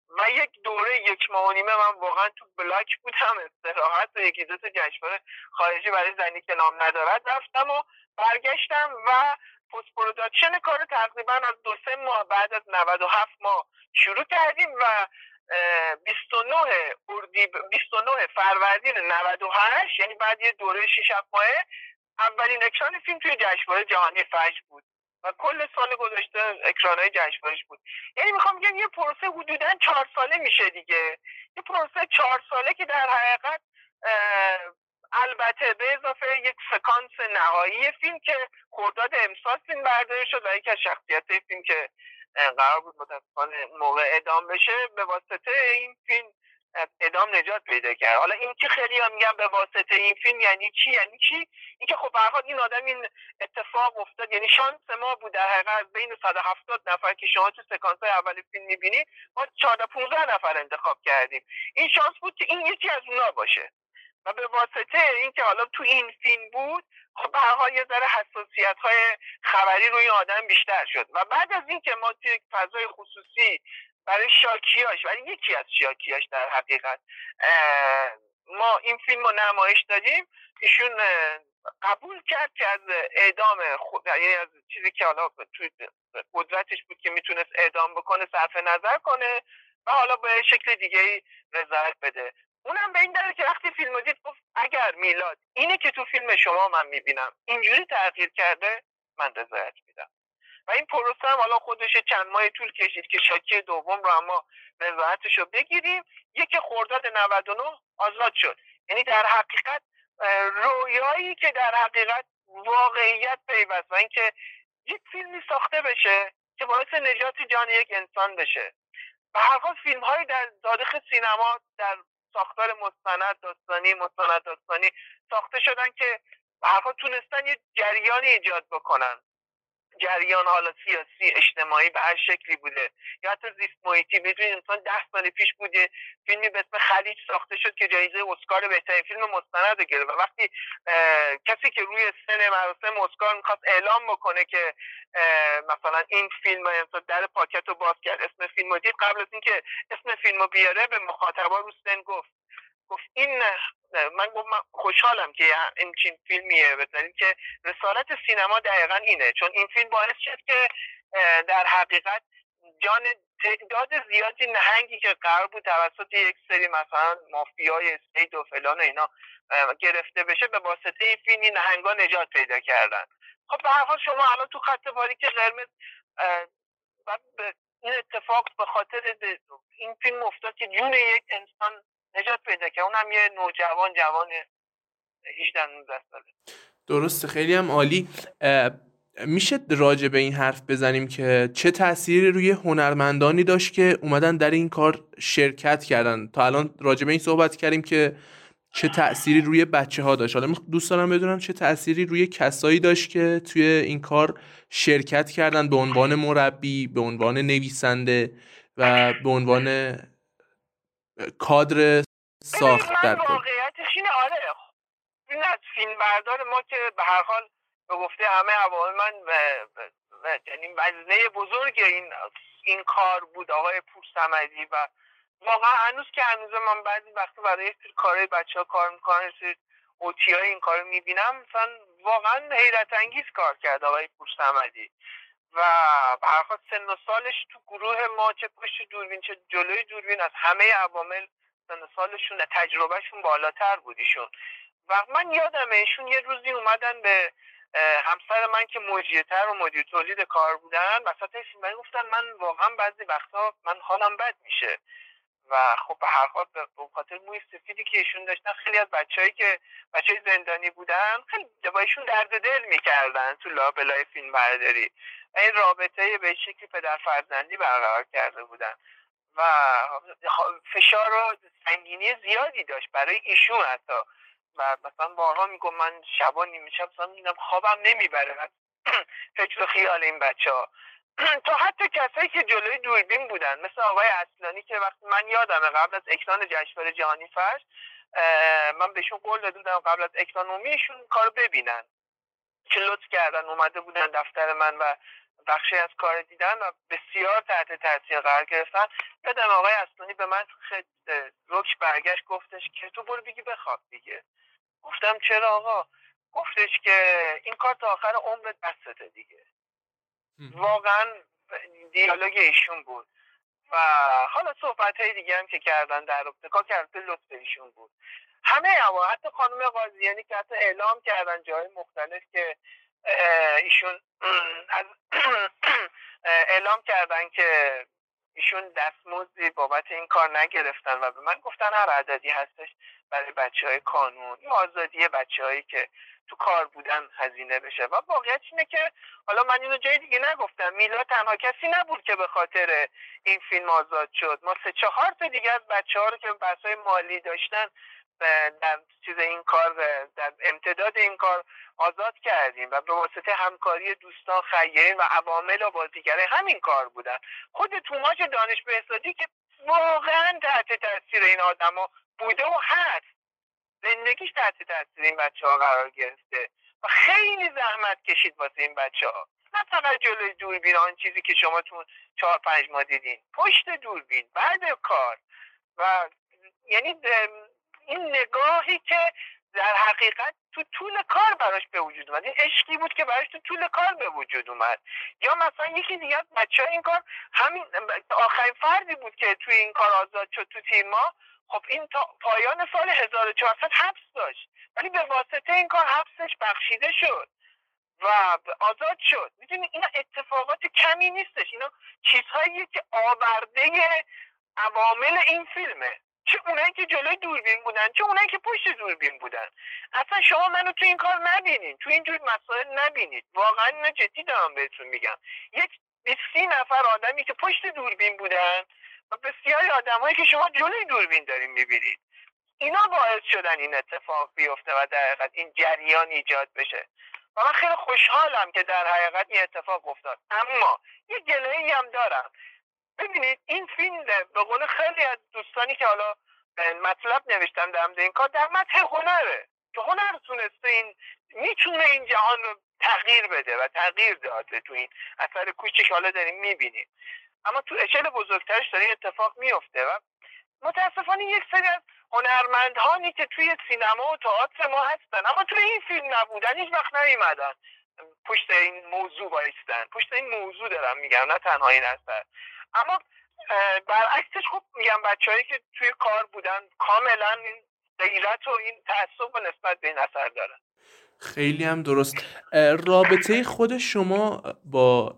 و یک دوره یک ماه و نیمه من واقعا تو بلاک بودم استراحت و یکی دو تا جشنواره خارجی برای زنی که نام ندارد رفتم و برگشتم و post production کار تقریبا از دو سه ماه بعد از 97 ماه شروع کردیم و 29 اردی 29 فروردین 98 یعنی بعد یه دوره 6 ماهه اولین اکران فیلم توی جشنواره جهانی فجر بود. کل سال گذشته اکران های جشنوارش بود. یعنی می‌خوام بگم یه پروسه حدودا چهار ساله میشه دیگه. یه پروسه چهار ساله که در حقیقت البته به اضافه یک سکانس نهایی فیلم که خرداد امسال فیلم برداری شد و یکی از شخصیت فیلم که قرار بود متاسفانه موقع ادام بشه به واسطه این فیلم ادام نجات پیدا کرد. حالا این که خیلی هم میگم به واسطه این فیلم؟ یعنی چی؟ یعنی چی؟ اینکه خب به این آدم این اتفاق افتاد. یعنی شانس ما بود در حقیقت بین 170 نفر که شما تو سکانس های اول فیلم می‌بینی ما 14 15 نفر انتخاب کردیم. این شانس بود که این یکی از اونا باشه. و به واسطه اینکه حالا تو این فیلم بود خب به یه ذره حساسیت های خبری روی آدم بیشتر شد. و بعد از اینکه ما توی فضای خصوصی برای شاکیاش برای یکی از شاکیاش در حقیقت ما این فیلم رو نمایش دادیم ایشون قبول کرد که از اعدام خود یعنی از چیزی که حالا قدرتش بود که می‌تونست اعدام بکنه صرف نظر کنه و حالا به شکل دیگه ای رضایت بده. اونم به این دلیل که وقتی فیلم دید گفت اگر میلاد اینه که تو فیلم شما من می‌بینم اینجوری تغییر کرده من رضایت میدم. و این پروسه هم حالا خودش چند ماه طول کشید که شاکی دوم رو اما رضایتش رو بگیریم یک خرداد 99 آزاد شد. یعنی در حقیقت رویایی که در حقیقت واقعیت پیوست و اینکه یک فیلمی ساخته بشه که باعث نجات جان یک انسان بشه. و هر فیلم های در تاریخ سینما در ساختار مستند داستانی مستند داستانی ساخته شدن که به هر حال تونستن یه جریانی ایجاد بکنن. جریان حالا سیاسی اجتماعی به هر شکلی بوده. یا حتی زیست محیطی. می‌دونید انسان ده سال پیش بوده فیلمی به اسم خلیج ساخته شد که جایزه اسکار بهترین فیلم مستند گرفت. و وقتی کسی که روی سن مراسم اسکار می‌خواست اعلام بکنه که مثلا این فیلم در پاکت رو باز کرد اسم فیلم دید قبل از اینکه اسم فیلم رو بیاره به مخاطبا رو سن گفت. گفت این من گفت خوشحالم که این چین فیلمیه بزنید که رسالت سینما دقیقا اینه. چون این فیلم باعث شد که در حقیقت جان تعداد زیادی نهنگی که قرار بود توسط یک سری مثلا مافیای استیت و فلان و اینا گرفته بشه به واسطه این فیلم این نهنگا نجات پیدا کردن. خب به هر حال شما الان تو خط که قرمز این اتفاق به خاطر این فیلم افتاد که جون یک انسان نجات پیدا که اونم یه نوجوان جوان 18 19 ساله درسته خیلی هم عالی. میشه راجع به این حرف بزنیم که چه تأثیری روی هنرمندانی داشت که اومدن در این کار شرکت کردن؟ تا الان راجع به این صحبت کردیم که چه تأثیری روی بچه ها داشت. حالا دوست دارم بدونم چه تأثیری روی کسایی داشت که توی این کار شرکت کردن به عنوان مربی به عنوان نویسنده و به عنوان کادر ساخت در واقعیتش اینه آره. این از فیلم بردار ما که به هر حال به گفته همه عوامل من یعنی وزنه بزرگ این این کار بود آقای پور سمدی و واقعا هنوز که هنوز من بعضی وقتی برای یک کارهای بچه ها کار می‌کنن اوتی های این کار می‌بینم مثلا واقعا حیرت انگیز کار کرد آقای پور سمدی و برخواد سن و سالش تو گروه ما چه پشت دوربین چه جلوی دوربین از همه عوامل سن سالشون تجربهشون بالاتر بود ایشون. و من یادم ایشون یه روزی اومدن به همسر من که مجریتر و مدیر تولید کار بودن وسط فیلم گفتن من واقعا بعضی وقتا من حالم بد میشه. و خب به هر حال به خاطر موی سفیدی که ایشون داشتن خیلی از بچههایی که بچه زندانی بودن خیلی با ایشون درد دل می‌کردن تو لابلای فیلم برداری. و این رابطه به شکلی پدر فرزندی برقرار کرده بودن. و فشار و سنگینی زیادی داشت برای ایشون حتی. و مثلا بارها میگم من شبا نیمه شب مثلا خوابم نمی‌بره فکر و خیال این بچه ها تا حتی کسایی که جلوی دوربین بودن مثل آقای اصلانی که وقتی من یادمه قبل از اکران جشنواره جهانی فرش من بهشون قول داده بودم قبل از اکران عمومیشون کارو ببینن. که لطف کردن اومده بودن دفتر من و بخشی از کار دیدن و بسیار تحت تاثیر قرار گرفتن. یادم آقای اصلانی به من رکش برگشت گفتش که تو برو بگی بخواب دیگه. گفتم چرا آقا؟ گفتش که این کار تا آخر عمرت بسته دیگه. واقعا دیالوگ ایشون بود. و حالا صحبت های دیگه هم که کردن در ابتکا کرده لطف ایشون بود. همه اما حتی خانم قاضیانی که حتی اعلام کردن جای مختلف که ایشون اعلام کردن که ایشون دستمزدی بابت این کار نگرفتن و به من گفتن هر عددی هستش. برای بچه های کانون یا آزادی بچه هایی که تو کار بودن هزینه بشه. و واقعیت اینه که حالا من اینو جای دیگه نگفتم. میلا تنها کسی نبود که به خاطر این فیلم آزاد شد. ما سه چهار تا دیگه از بچه ها رو که بحث مالی داشتن در چیز این کار در امتداد این کار آزاد کردیم. و به واسطه همکاری دوستان خیرین و عوامل و بازیگره همین کار بودن. خود توماج دانش بهزادی که واقعا تحت تاثیر این آدما بوده و هست. زندگیش تحت تاثیر این بچه ها قرار گرفته. و خیلی زحمت کشید واسه این بچه ها نه فقط جلوی دوربین آن چیزی که شما تو چهار پنج ماه دیدین. پشت دوربین بعد کار. و یعنی این نگاهی که در حقیقت تو طول کار براش به وجود اومد. این عشقی بود که براش تو طول کار به وجود اومد. یا مثلا یکی دیگه بچه ها این کار همین آخرین فردی بود که توی این کار آزاد شد تو تیم ما. خب این تا پایان سال 1400 حبس داشت. ولی به واسطه این کار حبسش بخشیده شد و آزاد شد. می‌دونی اینا اتفاقات کمی نیستش. اینا چیزهایی که آورده عوامل این فیلمه. چه اونایی که جلوی دوربین بودن چه اونایی که پشت دوربین بودن. اصلا شما منو تو این کار نبینید تو اینجور مسائل نبینید. واقعا اینا جدی دارم بهتون میگم. یک سی نفر آدمی که پشت دوربین بودن و بسیاری آدمایی که شما جلوی دوربین دارین می‌بینید. اینا باعث شدن این اتفاق بیفته و در این جریان ایجاد بشه. و من خیلی خوشحالم که در حقیقت این اتفاق افتاد. اما یه گله هم دارم. ببینید این فیلم به قول خیلی از دوستانی که حالا مطلب نوشتم در این کار در متح هنره. که هنر تونسته این می‌تونه این جهان رو تغییر بده و تغییر داده تو این اثر کوچیک حالا داریم می‌بینیم. اما تو اشل بزرگترش داره اتفاق میفته و متاسفانه یک سری از هنرمندهانی که توی سینما و تئاتر ما هستن. اما توی این فیلم نبودن هیچ وقت نیومدن. پشت این موضوع بایستن پشت این موضوع دارم میگم نه تنها این اثر. اما برعکسش خوب میگم بچههایی که توی کار بودن کاملا این غیرت و این تعصب و نسبت به این اثر دارن. خیلی هم درست. رابطه خود شما با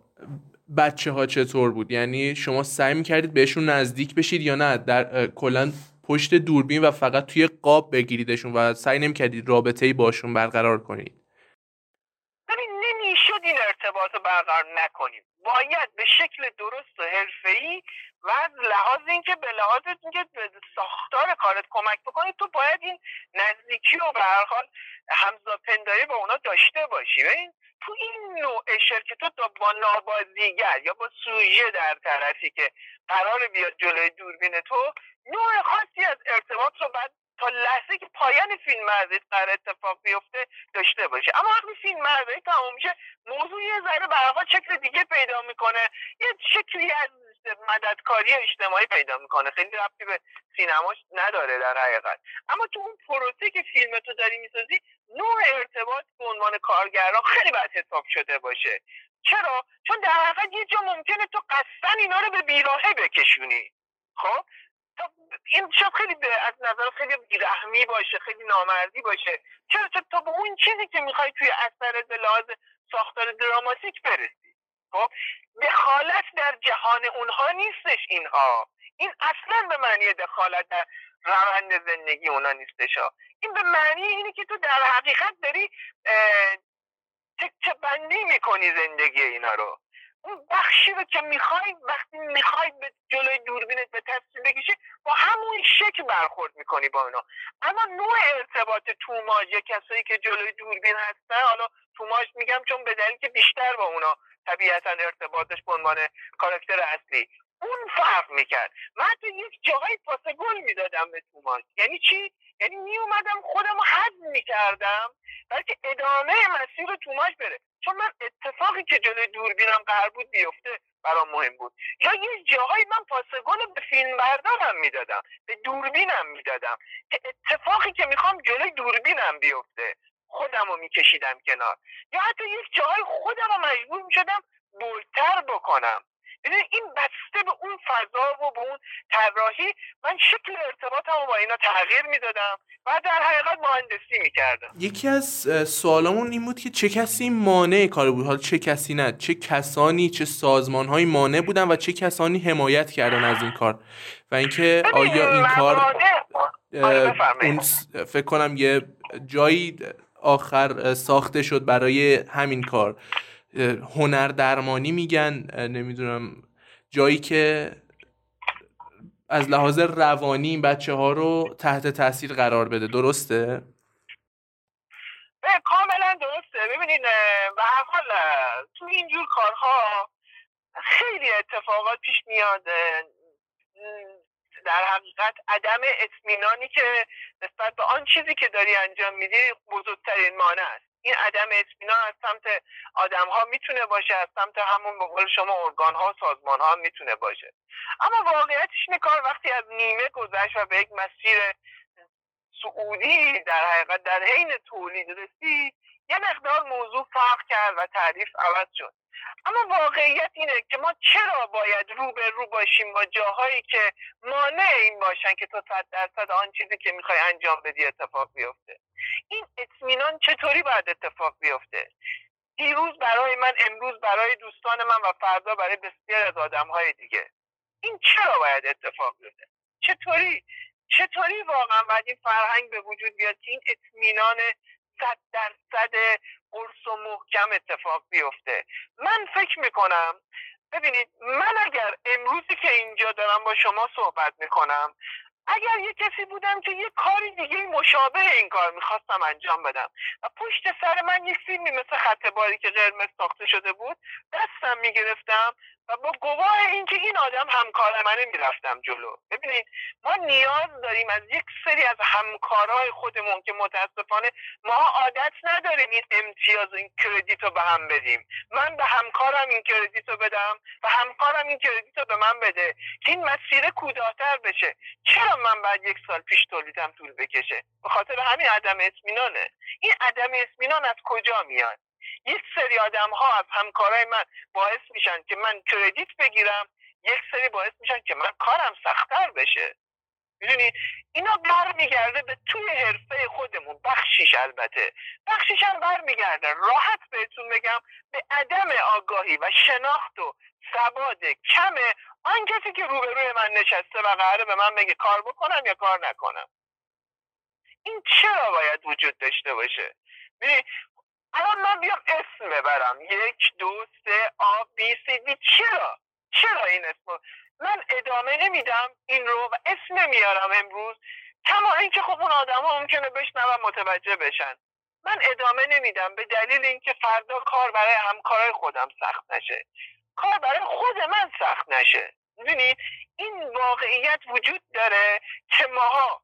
بچه ها چطور بود؟ یعنی شما سعی می‌کردید بهشون نزدیک بشید یا نه؟ در کلا پشت دوربین و فقط توی قاب بگیریدشون و سعی نمی‌کردید رابطه ای باشون برقرار کنید؟ نمی‌شد این ارتباط رو برقرار نکنیم. باید به شکل درست و حرفه‌ای و از لحاظ اینکه به لحاظ اینکه ساختار کارت کمک بکنید تو باید این نزدیکی و به هر حال همزاپنداری با اونا داشته باشی. ببین تو این نوع شرکت تو با نابازیگر یا با سوژه در طرفی که قرار بیاد جلوی دوربین تو نوع خاصی از ارتباط رو بعد تا لحظه که پایان فیلم مردید قرار اتفاق بیفته داشته باشه اما وقتی فیلم مردید تموم میشه موضوع یه ذره به شکل دیگه پیدا می‌کنه. یه شکلی از مددکاری اجتماعی پیدا می‌کنه. خیلی ربطی به سینماش نداره در حقیقت. اما تو اون پروسه که فیلم تو داری می‌سازی نوع ارتباط به عنوان کارگران خیلی باید حساب شده باشه. چرا؟ چون در حقیقت یه جا ممکنه تو قصدن اینا رو به بیراهه بکشونی. خب؟ این شاید خیلی به از نظر خیلی بیرحمی باشه خیلی نامردی باشه. چرا تا به اون چیزی که می‌خوای توی اثر به لحاظ ساختار دراماتیک برسی؟ خب دخالت در جهان اونها نیستش اینها. این اصلا به معنی دخالت در روند زندگی اونا نیستش ها. این به معنی اینه که تو در حقیقت داری تکه بندی می‌کنی زندگی اینا رو. اون بخشی رو که می‌خوای وقتی می‌خوای به جلوی دوربینت به تصویر بکشی با همون شکل برخورد می‌کنی با اونا. اما نوع ارتباط توماج یا کسایی که جلوی دوربین هستن حالا توماج میگم چون به دلیل که بیشتر با اونا طبیعتا ارتباطش به عنوان کاراکتر اصلی. اون فرق می‌کرد. من حتی یک جاهای پاس گل می‌دادم به توماس یعنی چی؟ یعنی میومدم خودم رو حد می‌کردم بلکه ادامه مسیر توماس بره. چون من اتفاقی که جلوی دوربینم قرار بود بیفته برام مهم بود. یا یه جاهایی من پاسگل به فیلم بردارم می‌دادم به دوربینم می‌دادم که اتفاقی که می‌خوام جلوی دوربینم بیفته خودم رو میکشیدم کنار. یا حتی یک جاهای خودم رو مجبور می‌شدم بلتر بکنم. این بسته به اون فضا و به اون طراحی من شکل ارتباطمو با اینا تغییر می‌دادم و در حقیقت مهندسی می‌کردم. یکی از سوالامون این بود که چه کسی مانع کار بود؟ حالا چه کسی نه چه کسانی چه سازمانهایی مانع بودن و چه کسانی حمایت کردن از این کار؟ و اینکه آیا این کار آره، اون فکر کنم یه جایی آخر ساخته شد برای همین کار. هنر درمانی میگن نمی‌دونم جایی که از لحاظ روانی این بچه ها رو تحت تاثیر قرار بده. درسته؟ کاملا درسته. ببینید به هر حال تو اینجور کارها خیلی اتفاقات پیش میاد. در حقیقت عدم اطمینانی که نسبت به آن چیزی که داری انجام میدی بزرگترین مانع است. این عدم اطمینان از سمت آدم ها می‌تونه باشه از سمت همون به قول شما ارگان ها سازمان ها می‌تونه باشه. اما واقعیتش اینه کار وقتی از نیمه گذشت و به یک مسیر سعودی در حقیقت در حین تولید رسید یه مقدار موضوع فرق کرد و تعریف عوض شد. اما واقعیت اینه که ما چرا باید رو به رو باشیم با جاهایی که مانع این باشن که تو صد درصد آن چیزی که می‌خوای انجام بدی اتفاق بیفته؟ این اطمینان چطوری باید اتفاق بیفته؟ دیروز برای من امروز برای دوستان من و فردا برای بسیار از آدم های دیگه. این چرا باید اتفاق بیفته؟ چطوری چطوری واقعا باید این فرهنگ به وجود بیاد که این اطمینان صد درصد قرص و محکم اتفاق بیفته؟ من فکر می‌کنم ببینید من اگر امروزی که اینجا دارم با شما صحبت می‌کنم اگر یه کسی بودم که یه کاری دیگه مشابه این کار می‌خواستم انجام بدم و پشت سر من یک فیلمی مثل خط باری که قرمز ساخته شده بود دستم می‌گرفتم و با گواه اینکه این آدم همکار منه می‌رفتم جلو. ببینید ما نیاز داریم از یک سری از همکارای خودمون که متاسفانه ما عادت نداریم این امتیاز و این کردیت رو به هم بدیم. من به همکارم این کردیت رو بدم و همکارم این کردیت رو به من بده که این مسیر کوتاهتر بشه. چرا من بعد یک سال پیش تولیدم طول بکشه؟ به خاطر همین عدم اطمینانه. این عدم اطمینان از کجا میاد؟ یک سری آدم ها از همکارای من باعث میشن که من کردیت بگیرم یک سری باعث میشن که من کارم سختتر بشه. می‌دونی؟ اینا برمیگرده به توی حرفه خودمون. بخشیش البته. بخشیش هم برمیگرده. راحت بهتون بگم به عدم آگاهی و شناخت و سواد کم آن کسی که روبروی من نشسته و قراره به من بگه کار بکنم یا کار نکنم. این چرا باید وجود داشته باشه؟ الان من بیام اسم ببرم. یک دو سه آ بی سی دی چرا؟ چرا این اسم؟ من ادامه نمیدم این رو و اسم نمیارم امروز. کما اینکه خب اون آدم ها ممکنه بشنون متوجه بشن. من ادامه نمیدم به دلیل اینکه فردا کار برای همکارای خودم سخت نشه. کار برای خود من سخت نشه. می‌دونید این واقعیت وجود داره که ماها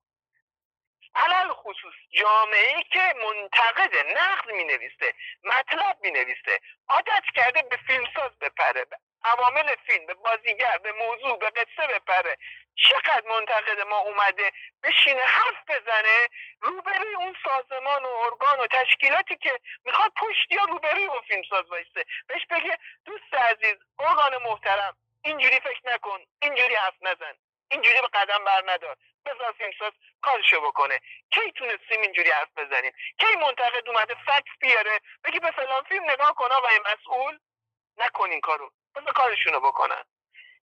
علل خصوص. جامعه که منتقد نقد می نویسه مطلب می نویسه عادت کرده به فیلمساز بپره به عوامل فیلم به بازیگر به موضوع به قصه بپره. چقدر منتقد ما اومده بشینه حرف بزنه روبروی اون سازمان و ارگان و تشکیلاتی که می‌خواد پشت یا روبروی اون فیلمساز وایسه. بهش بگه دوست عزیز ارگان محترم اینجوری فکر نکن اینجوری حرف نزن اینجوری به قدم بر ندار بذار فیلمساز کارشو بکنه. کی تونستیم اینجوری حرف بزنیم؟ کی منتقد اومده فکت بیاره؟ بگی به فلان فیلم نگاه کن آقای مسئول. نکنین کارو. بذار کارشونو بکنن.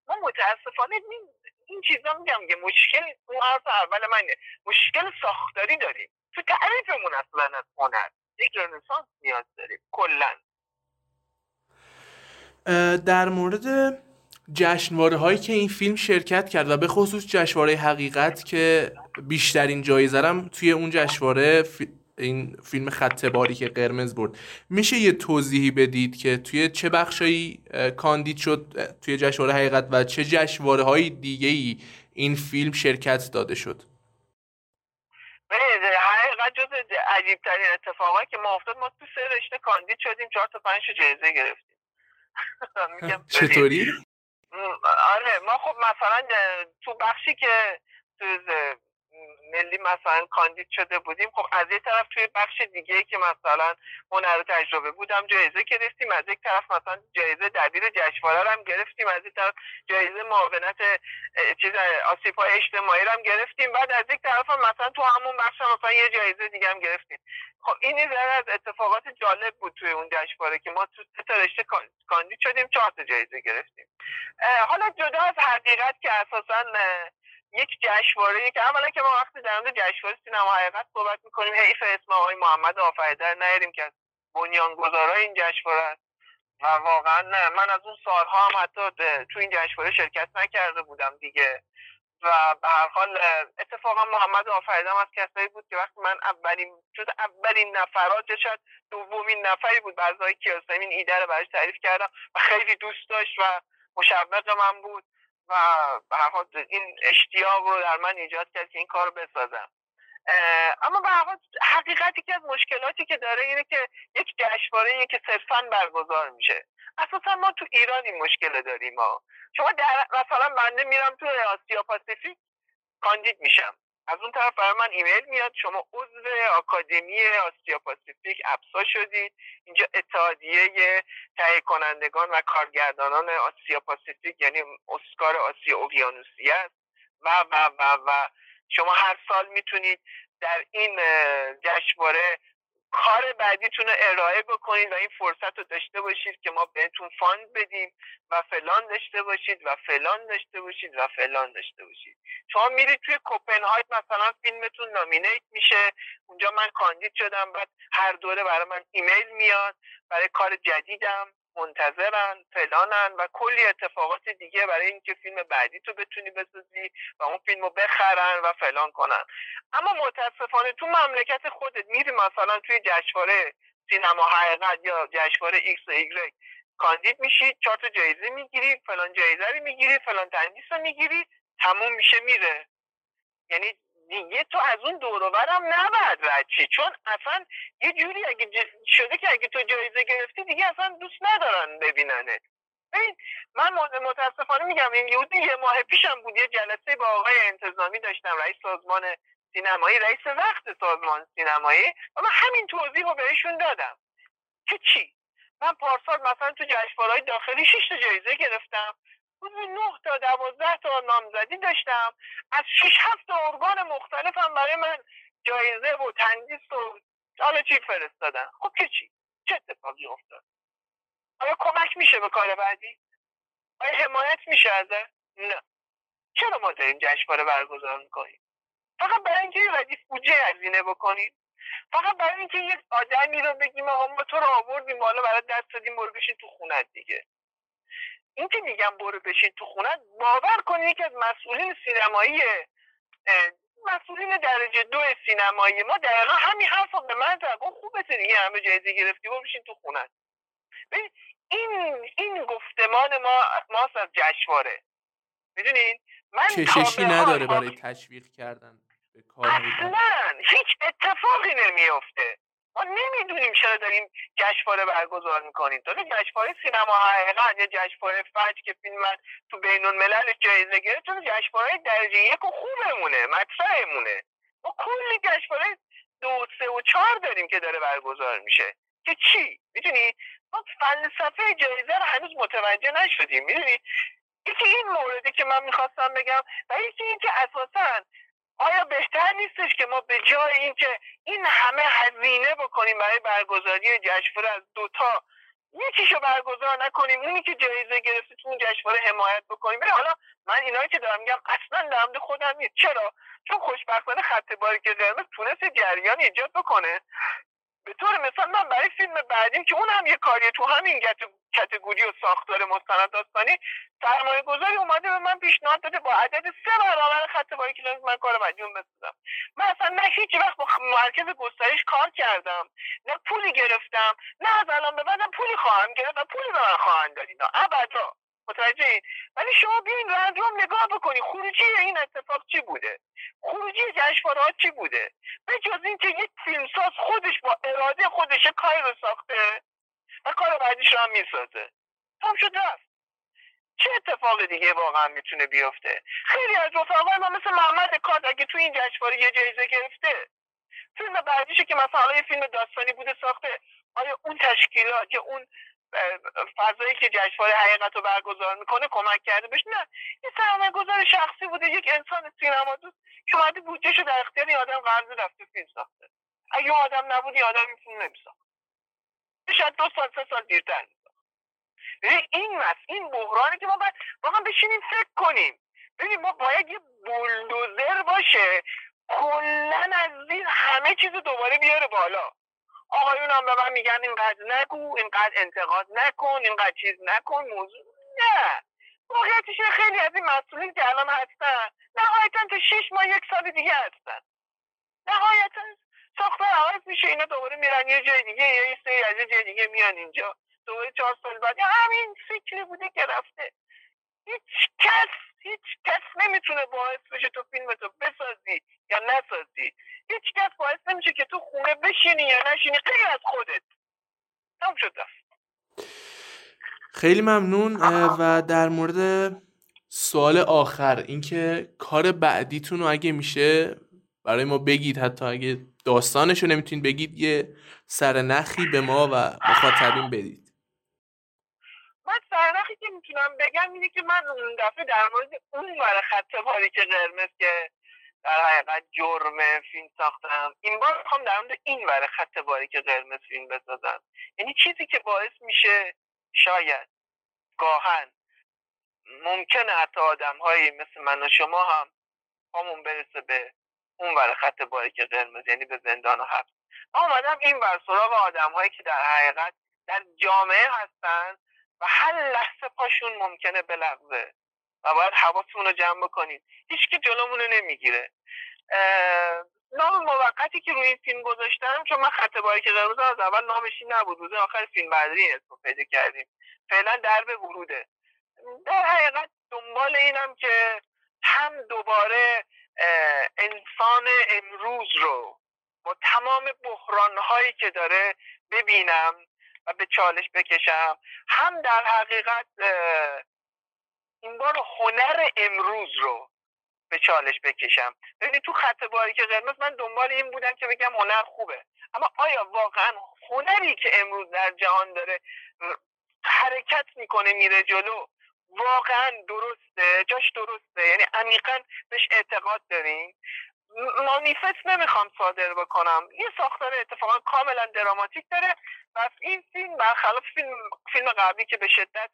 ما متاسفانه این, این چیزا میگم که مشکل اون حرف اول منه. مشکل ساختاری داریم. تو تعریفمون اصلا از هنر. یک رنسانس نیاز داریم. کلا. در مورد جشنواره هایی که این فیلم شرکت کرد و به خصوص جشنواره حقیقت که بیشترین جایزه هم توی اون جشنواره این فیلم خط باری که قرمز برد. میشه یه توضیحی بدید که توی چه بخشایی کاندید شد توی جشنواره حقیقت و چه جشنواره های دیگه ای این فیلم شرکت داده شد؟ حقیقت جز عجیب ترین اتفاقایی که ما افتاد ما تو سه رشته کاندید شدیم چهار تا پنج جایزه گرفتیم. چطوری؟ آره ما خب مثلا تو بخشی که ملی مثلا کاندید شده بودیم. خب از یه طرف توی بخش دیگه که مثلا هنر تجربه بودم جایزه گرفتیم از یک طرف مثلا جایزه دبیر جشنواره هم گرفتیم. از یک طرف جایزه معاونت چیز آسیب های اجتماعی هم گرفتیم. بعد از یک طرف هم مثلا تو همون بخش مثلا یه جایزه دیگه هم گرفتیم. خب این یه از اتفاقات جالب بود توی اون جشنواره که ما تو سه رشته کاندید شدیم چهار جایزه گرفتیم. حالا جدا از حقیقت که اساسا یک جشنواره که اولا که ما وقتی در مورد جشنواره سینما حقیقت صحبت می‌کنیم حیف اسم آقای محمد آفریده نیاریم که بنیانگذارای این جشنواره است. و واقعا نه من از اون سالها هم حتی تو این جشنواره شرکت نکرده بودم دیگه. و به هر حال اتفاقا محمد آفریدم از کسایی بود که وقتی من اولین جز اولین نفرات شد دومین نفری بود بعضای کیاسمی این ایده رو براش تعریف کردم و خیلی دوست داشت و مشوق من بود. و به حال این اشتیاق رو در من ایجاد کرد که این کار رو بسازم. اما به هر حقیقتی که از مشکلاتی که داره اینه که یک جشنواره که صرفا برگزار میشه. اساسا ما تو ایران این مشکل داریم ها. شما در مثلا بنده میرم تو آسیا پاسیفیک کاندید میشم. از اون طرف برای من ایمیل میاد شما عضو آکادمی آسیا پاسیفیک APSA شدید. اینجا اتحادیه تهیه کنندگان و کارگردانان آسیا پاسیفیک یعنی اسکار آسیا اوقیانوسی است. و و و و شما هر سال می‌تونید در این جشنواره کار بعدیتون رو ارائه بکنید و این فرصت رو داشته باشید که ما بهتون fund بدیم و فلان داشته باشید و فلان داشته باشید و فلان داشته باشید. شما میرید توی کپنهاگ مثلا فیلمتون nominate میشه. اونجا من کاندید شدم بعد هر دوره برای من ایمیل میاد. برای کار جدیدم. منتظرن فلانن و کلی اتفاقات دیگه برای اینکه فیلم بعدی تو بتونی بسازی و اون فیلم رو بخرن و فلان کنن. اما متاسفانه تو مملکت خودت میری مثلا توی جشنواره سینما حقیقت یا جشنواره ایکس و ایگرگ کاندید میشی چهار تا جایزه می‌گیری فلان جایزه رو می‌گیری فلان تندیس رو می‌گیری تموم میشه میره. یعنی دیگه تو از اون دوروبرم نباید رد چون اصلا یه جوری اگه شده که اگه تو جایزه گرفتی دیگه اصلا دوست ندارن ببیننه ببین من متاسفانه میگم این یهودی یه ماه پیشم بود یه جلسه با آقای انتظامی داشتم رئیس سازمان سینمایی رئیس وقت سازمان سینمایی و من همین توضیح رو بهشون دادم. که چی؟ من پارسال مثلا تو جشنواره‌های داخلی 6 تا جایزه گرفتم. حدود 9 تا 12 تا نامزدی داشتم. از 6 7 تا ارگان مختلفم برای من جایزه و تندیس و حالا چی فرستادن. خب که چی؟ چه اتفاقی افتاد؟ آیا کمک میشه به کار بعدی؟ آیا حمایت میشه ازه؟ نه. چرا ما داریم جشنواره برگزار می‌کنیم؟ فقط برای اینکه ردیف بودجه هزینه بکنیم. فقط برای اینکه یک آدمی رو بگیم آقا ما تو رو آوردیم حالا برای دست دادیم برو تو خونت دیگه. این که میگم برو بشین تو خونت باور کنی یکی از مسئولین سینمایی مسئولین درجه دو سینمایی ما دقیقا همین حرف به من زد. خوبه دیگه همه جایزه گرفتی برو بشین تو خونت این این گفتمان ما ما از جشنواره. می‌دونین من کششی نداره برای تشویق کردن به کار اصلا هیچ اتفاقی نمیفته ما نمی‌دونیم چرا داریم جشنواره برگزار می‌کنیم. تازه جشنواره سینما حقیقت یا جشنواره فجر که فیلم تو بین الملل جایزه گرفت تو جشنواره درجه یک و خوبمونه مطرحمونه. ما کلی جشنواره دو سه و چهار داریم که داره برگزار میشه. که چی؟ می‌دونی؟ ما فلسفه جایزه رو هنوز متوجه نشدیم. می‌دونی؟ یکی این موردی که من می‌خواستم بگم و یکی این که اساسا آیا بهتر نیستش که ما به جای اینکه این همه هزینه بکنیم برای برگزاری جشنواره از دوتا یکیشو برگزار نکنیم اونی که جایزه گرفته تو اون جشنواره حمایت بکنیم؟ حالا من اینایی که دارم میگم اصلا در خودم نیست. چرا؟ چون خوشبختانه خط که قرمز تونست جریان ایجاد بکنه. به طور مثال من برای فیلم بعدیم که اون هم یه کاریه تو همین کتگوری و ساختار مستند داستانی سرمایه گذاری اومده به من پیشنهاد داده با عدد سه برابر خط باری که من کار مدیون بسازم. من اصلا نه هیچ وقت با مرکز گسترش کار کردم نه پولی گرفتم نه از الان به بعدم پولی خواهم گرفت و پولی به من خواهند داد اینا. ابدا. متوجه ولی شما بیاین رندوم نگاه بکنی. خروجی این اتفاق چی بوده؟ خروجی جشنواره چی بوده؟ به جز اینکه یک فیلمساز خودش با اراده خودش کاری رو ساخته و کار بعدیش رو هم می‌سازه. تام شد رفت. چه اتفاق دیگه واقعا می‌تونه بیفته؟ خیلی از رفقای ما مثل محمد کارد اگه تو این جشنواره یه جایزه گرفته فیلم بعدیشه که مثلا یه فیلم داستانی بوده ساخته آیا اون تشکیلات یا اون فضایی که جشنواره حقیقت رو برگزار می‌کنه کمک کرده بهش. نه این سرمایه گذار شخصی بوده یک انسان سینما دوست که اومده بودجه شو در اختیار این آدم قرض رفته فیلم ساخته. اگه آدم نبود این آدم این فیلم نمیساخت. شاید دو سال سه سال دیرتر این مس این بحرانی که ما باید واقعا بشینیم فکر کنیم. ببینیم ما باید یه بولدوزر باشه کلا از این همه چیز دوباره بیاره بالا. آقایون به من میگن اینقدر نگو اینقدر انتقاد نکن اینقدر چیز نکن موضوع نه. واقعیتش خیلی از این مسئولین که الان هستن نهایتا تا شش ماه یک سال دیگه هستن. نهایتا ساختار عوض میشه اینا دوباره میرن یه جای دیگه یا یه سری از یه جای دیگه میان اینجا. دوباره چهار سال بعد. همین سیکلی بوده که رفته. هیچ کس هیچ کس نمی‌تونه باعث بشه تو فیلم تو بسازی یا نسازی. هیچ کس باعث نمیشه که تو خونه بشینی یا نشینی غیر از خودت. تم شد خیلی ممنون و در مورد سوال آخر اینکه کار بعدیتون رو اگه میشه برای ما بگید حتی اگه داستانش رو نمی‌تونید بگید یه سرنخی به ما و مخاطبین بدید. سرنخی که می‌تونم بگم اینه که من اون دفعه در مورد اون ور خط که قرمز که در حقیقت جرم فیلم ساختم این بار می‌خوام در مورد این ور خط که قرمز فیلم بسازم. یعنی چیزی که باعث میشه شاید گاهن ممکنه حتی آدم هایی مثل من و شما هم همون برسه به اون ور خط که قرمز یعنی به زندان و حبس. من اومدم این ور سراغ آدم هایی که در حقیقت در جامعه هستن و هر لحظه پاشون ممکنه بلغزه و باید حواستون رو جمع بکنید هیچ که جلومون رو نمی‌گیره. نام موقتی که روی این فیلم گذاشتم چون من خط باری که قرمز از اول نامش نبود. روز آخر فیلم برداری اسم پیدا کردیم. فعلا درب وروده. در حقیقت دنبال اینم که هم دوباره انسان امروز رو با تمام بحران هایی که داره ببینم و به چالش بکشم. هم در حقیقت این بار هنر امروز رو به چالش بکشم. ببینید تو خط باریک قرمز من دنبال این بودم که بگم هنر خوبه. اما آیا واقعا هنری که امروز در جهان داره حرکت می‌کنه میره جلو واقعا درسته؟ جاش درسته؟ یعنی عمیقا بهش اعتقاد داریم مانیفست نمی‌خوام صادر بکنم. یه ساختار اتفاقا کاملا دراماتیک داره. و این فیلم برخلاف فیلم, فیلم قبلی که به شدت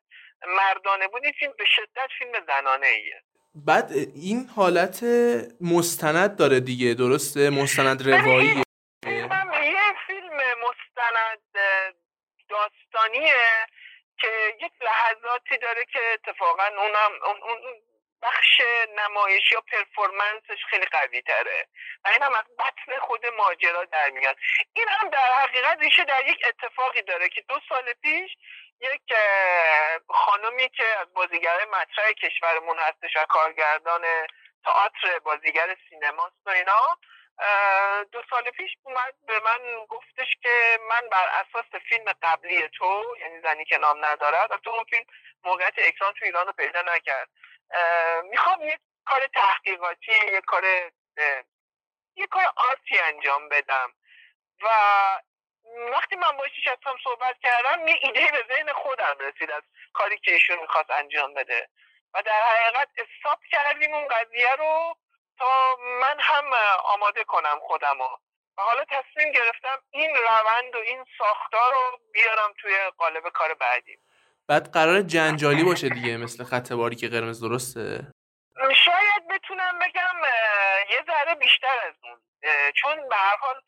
مردانه بود این فیلم به شدت فیلم زنانه ایه بعد این حالت مستند داره دیگه درسته؟ مستند روایی. یه فیلم مستند داستانیه که یک لحظاتی داره که اتفاقا اونم اون بخش نمایشی یا پرفورمنسش خیلی قوی تره. و این هم از بطن خود ماجرا در میاد. این هم در حقیقت ریشه در یک اتفاقی داره که دو سال پیش یک خانمی که از بازیگر مطرح کشورمون هستش و کارگردان تئاتر بازیگر سینماست و اینا دو سال پیش اومد به من گفتش که من بر اساس فیلم قبلی تو یعنی زنی که نام ندارد تو اون فیلم موقعیت اکران تو ایران رو پیدا نکرد. می‌خوام یک کار تحقیقاتی یک کار یک کار آرتی انجام بدم. و وقتی من با نشستم صحبت کردم یه ایده به ذهن خودم رسید از کاری که ایشون می‌خواست انجام بده. و در حقیقت استاپ کردیم اون قضیه رو تا من هم آماده کنم خودم و حالا تصمیم گرفتم این روند و این ساختار رو بیارم توی قالب کار بعدی. بعد قرار جنجالی باشه دیگه مثل خط که قرمز درسته؟ شاید بتونم بگم یه ذره بیشتر از اون. چون به هر حال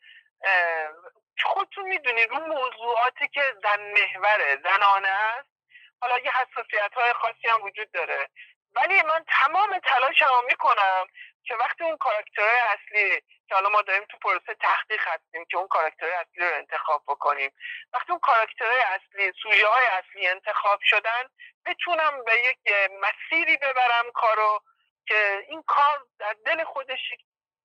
خودتون می‌دونید اون موضوعاتی که زن محوره زنانه است. حالا یه حساسیت های خاصی هم وجود داره. ولی من تمام تلاشمو می‌کنم که وقتی اون کاراکترهای اصلی که حالا ما داریم تو پروسه تحقیق هستیم که اون کاراکترهای اصلی رو انتخاب بکنیم وقتی اون کاراکترهای اصلی سوژه های اصلی انتخاب شدن بتونم به یک مسیری ببرم کارو که این کار در دل خودش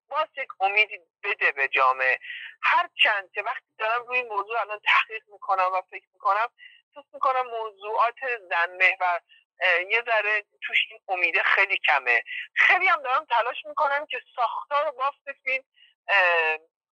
باز یک امیدی بده به جامعه. هر چند که وقتی دارم روی موضوع الان تحقیق می‌کنم و فکر می‌کنم فکر می‌کنم موضوعات زن محور یه ذره توش این امیده خیلی کمه. خیلی هم دارم تلاش می‌کنم که ساختار بافت فیلم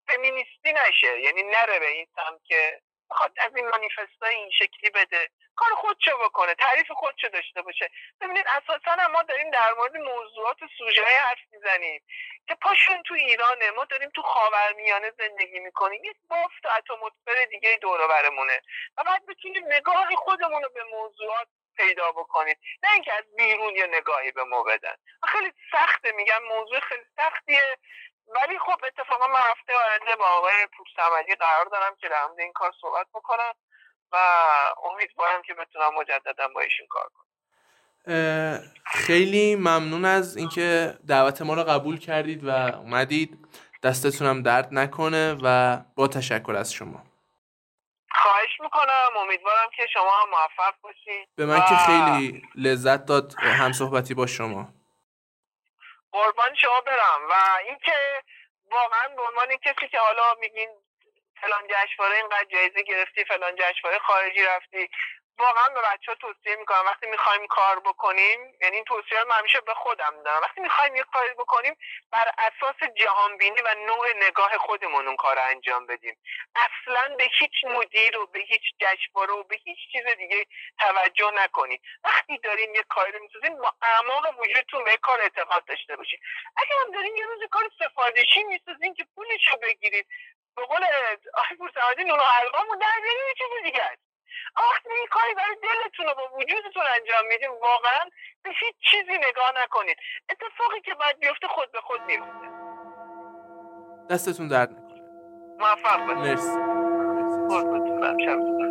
فمینیستی نشه. یعنی نره به این سمت که بخواد از این مانیفستای این شکلی بده. کار خودشو بکنه تعریف خودشو داشته باشه. ببینید اساسا ما داریم در مورد موضوعات سوژه حرف می‌زنیم که پاشون تو ایرانه. ما داریم تو خاورمیانه زندگی می‌کنیم. یک بافت اتمسفر دیگه دور برمونه. و بعد بتونیم نگاه خودمون رو به موضوعات پیدا بکنید. نه اینکه از بیرون یه نگاهی به ما بدن. خیلی سخته میگم موضوع خیلی سختیه. ولی خب اتفاقا من هفته آینده با آقای پورسمدی قرار دارم که در این کار صحبت بکنم و امیدوارم که بتونم مجددا با ایشون کار کنم. خیلی ممنون از اینکه دعوت ما رو قبول کردید و اومدید. دستتونم درد نکنه و با تشکر از شما. خواهش می‌کنم. امیدوارم که شما هم موفق باشید به من که خیلی لذت داد هم صحبتی با شما. قربان شما برم. و اینکه واقعا به عنوان کسی که حالا میگین فلان جشنواره اینقدر جایزه گرفتی فلان جشنواره خارجی رفتی. واقعا به بچه ها توصیه می‌کنم. وقتی می‌خوایم کار بکنیم یعنی این توصیه رو همیشه به خودم دارم وقتی می‌خوایم یه کاری بکنیم بر اساس جهانبینی و نوع نگاه خودمون اون کار رو انجام بدیم. اصلا به هیچ مدیر و به هیچ جشنواره و به هیچ چیز دیگه توجه نکنید وقتی داریم یه کاری رو می‌سازیم با اعماق وجودتون به کار اعتقاد داشته باشید اگر هم داریم یه روز کار سفارشی می‌سازیم که پولش رو بگیرید به قول آقای پورسمدی نون و حلقامون در چیز دیگه است. وقتی این کاری برای دلتون و با وجودتون انجام میدیم. واقعا به هیچ چیزی نگاه نکنید اتفاقی که باید بیفته خود به خود میفته دستتون درد نکنه. موفق باشید مرسی. مرسی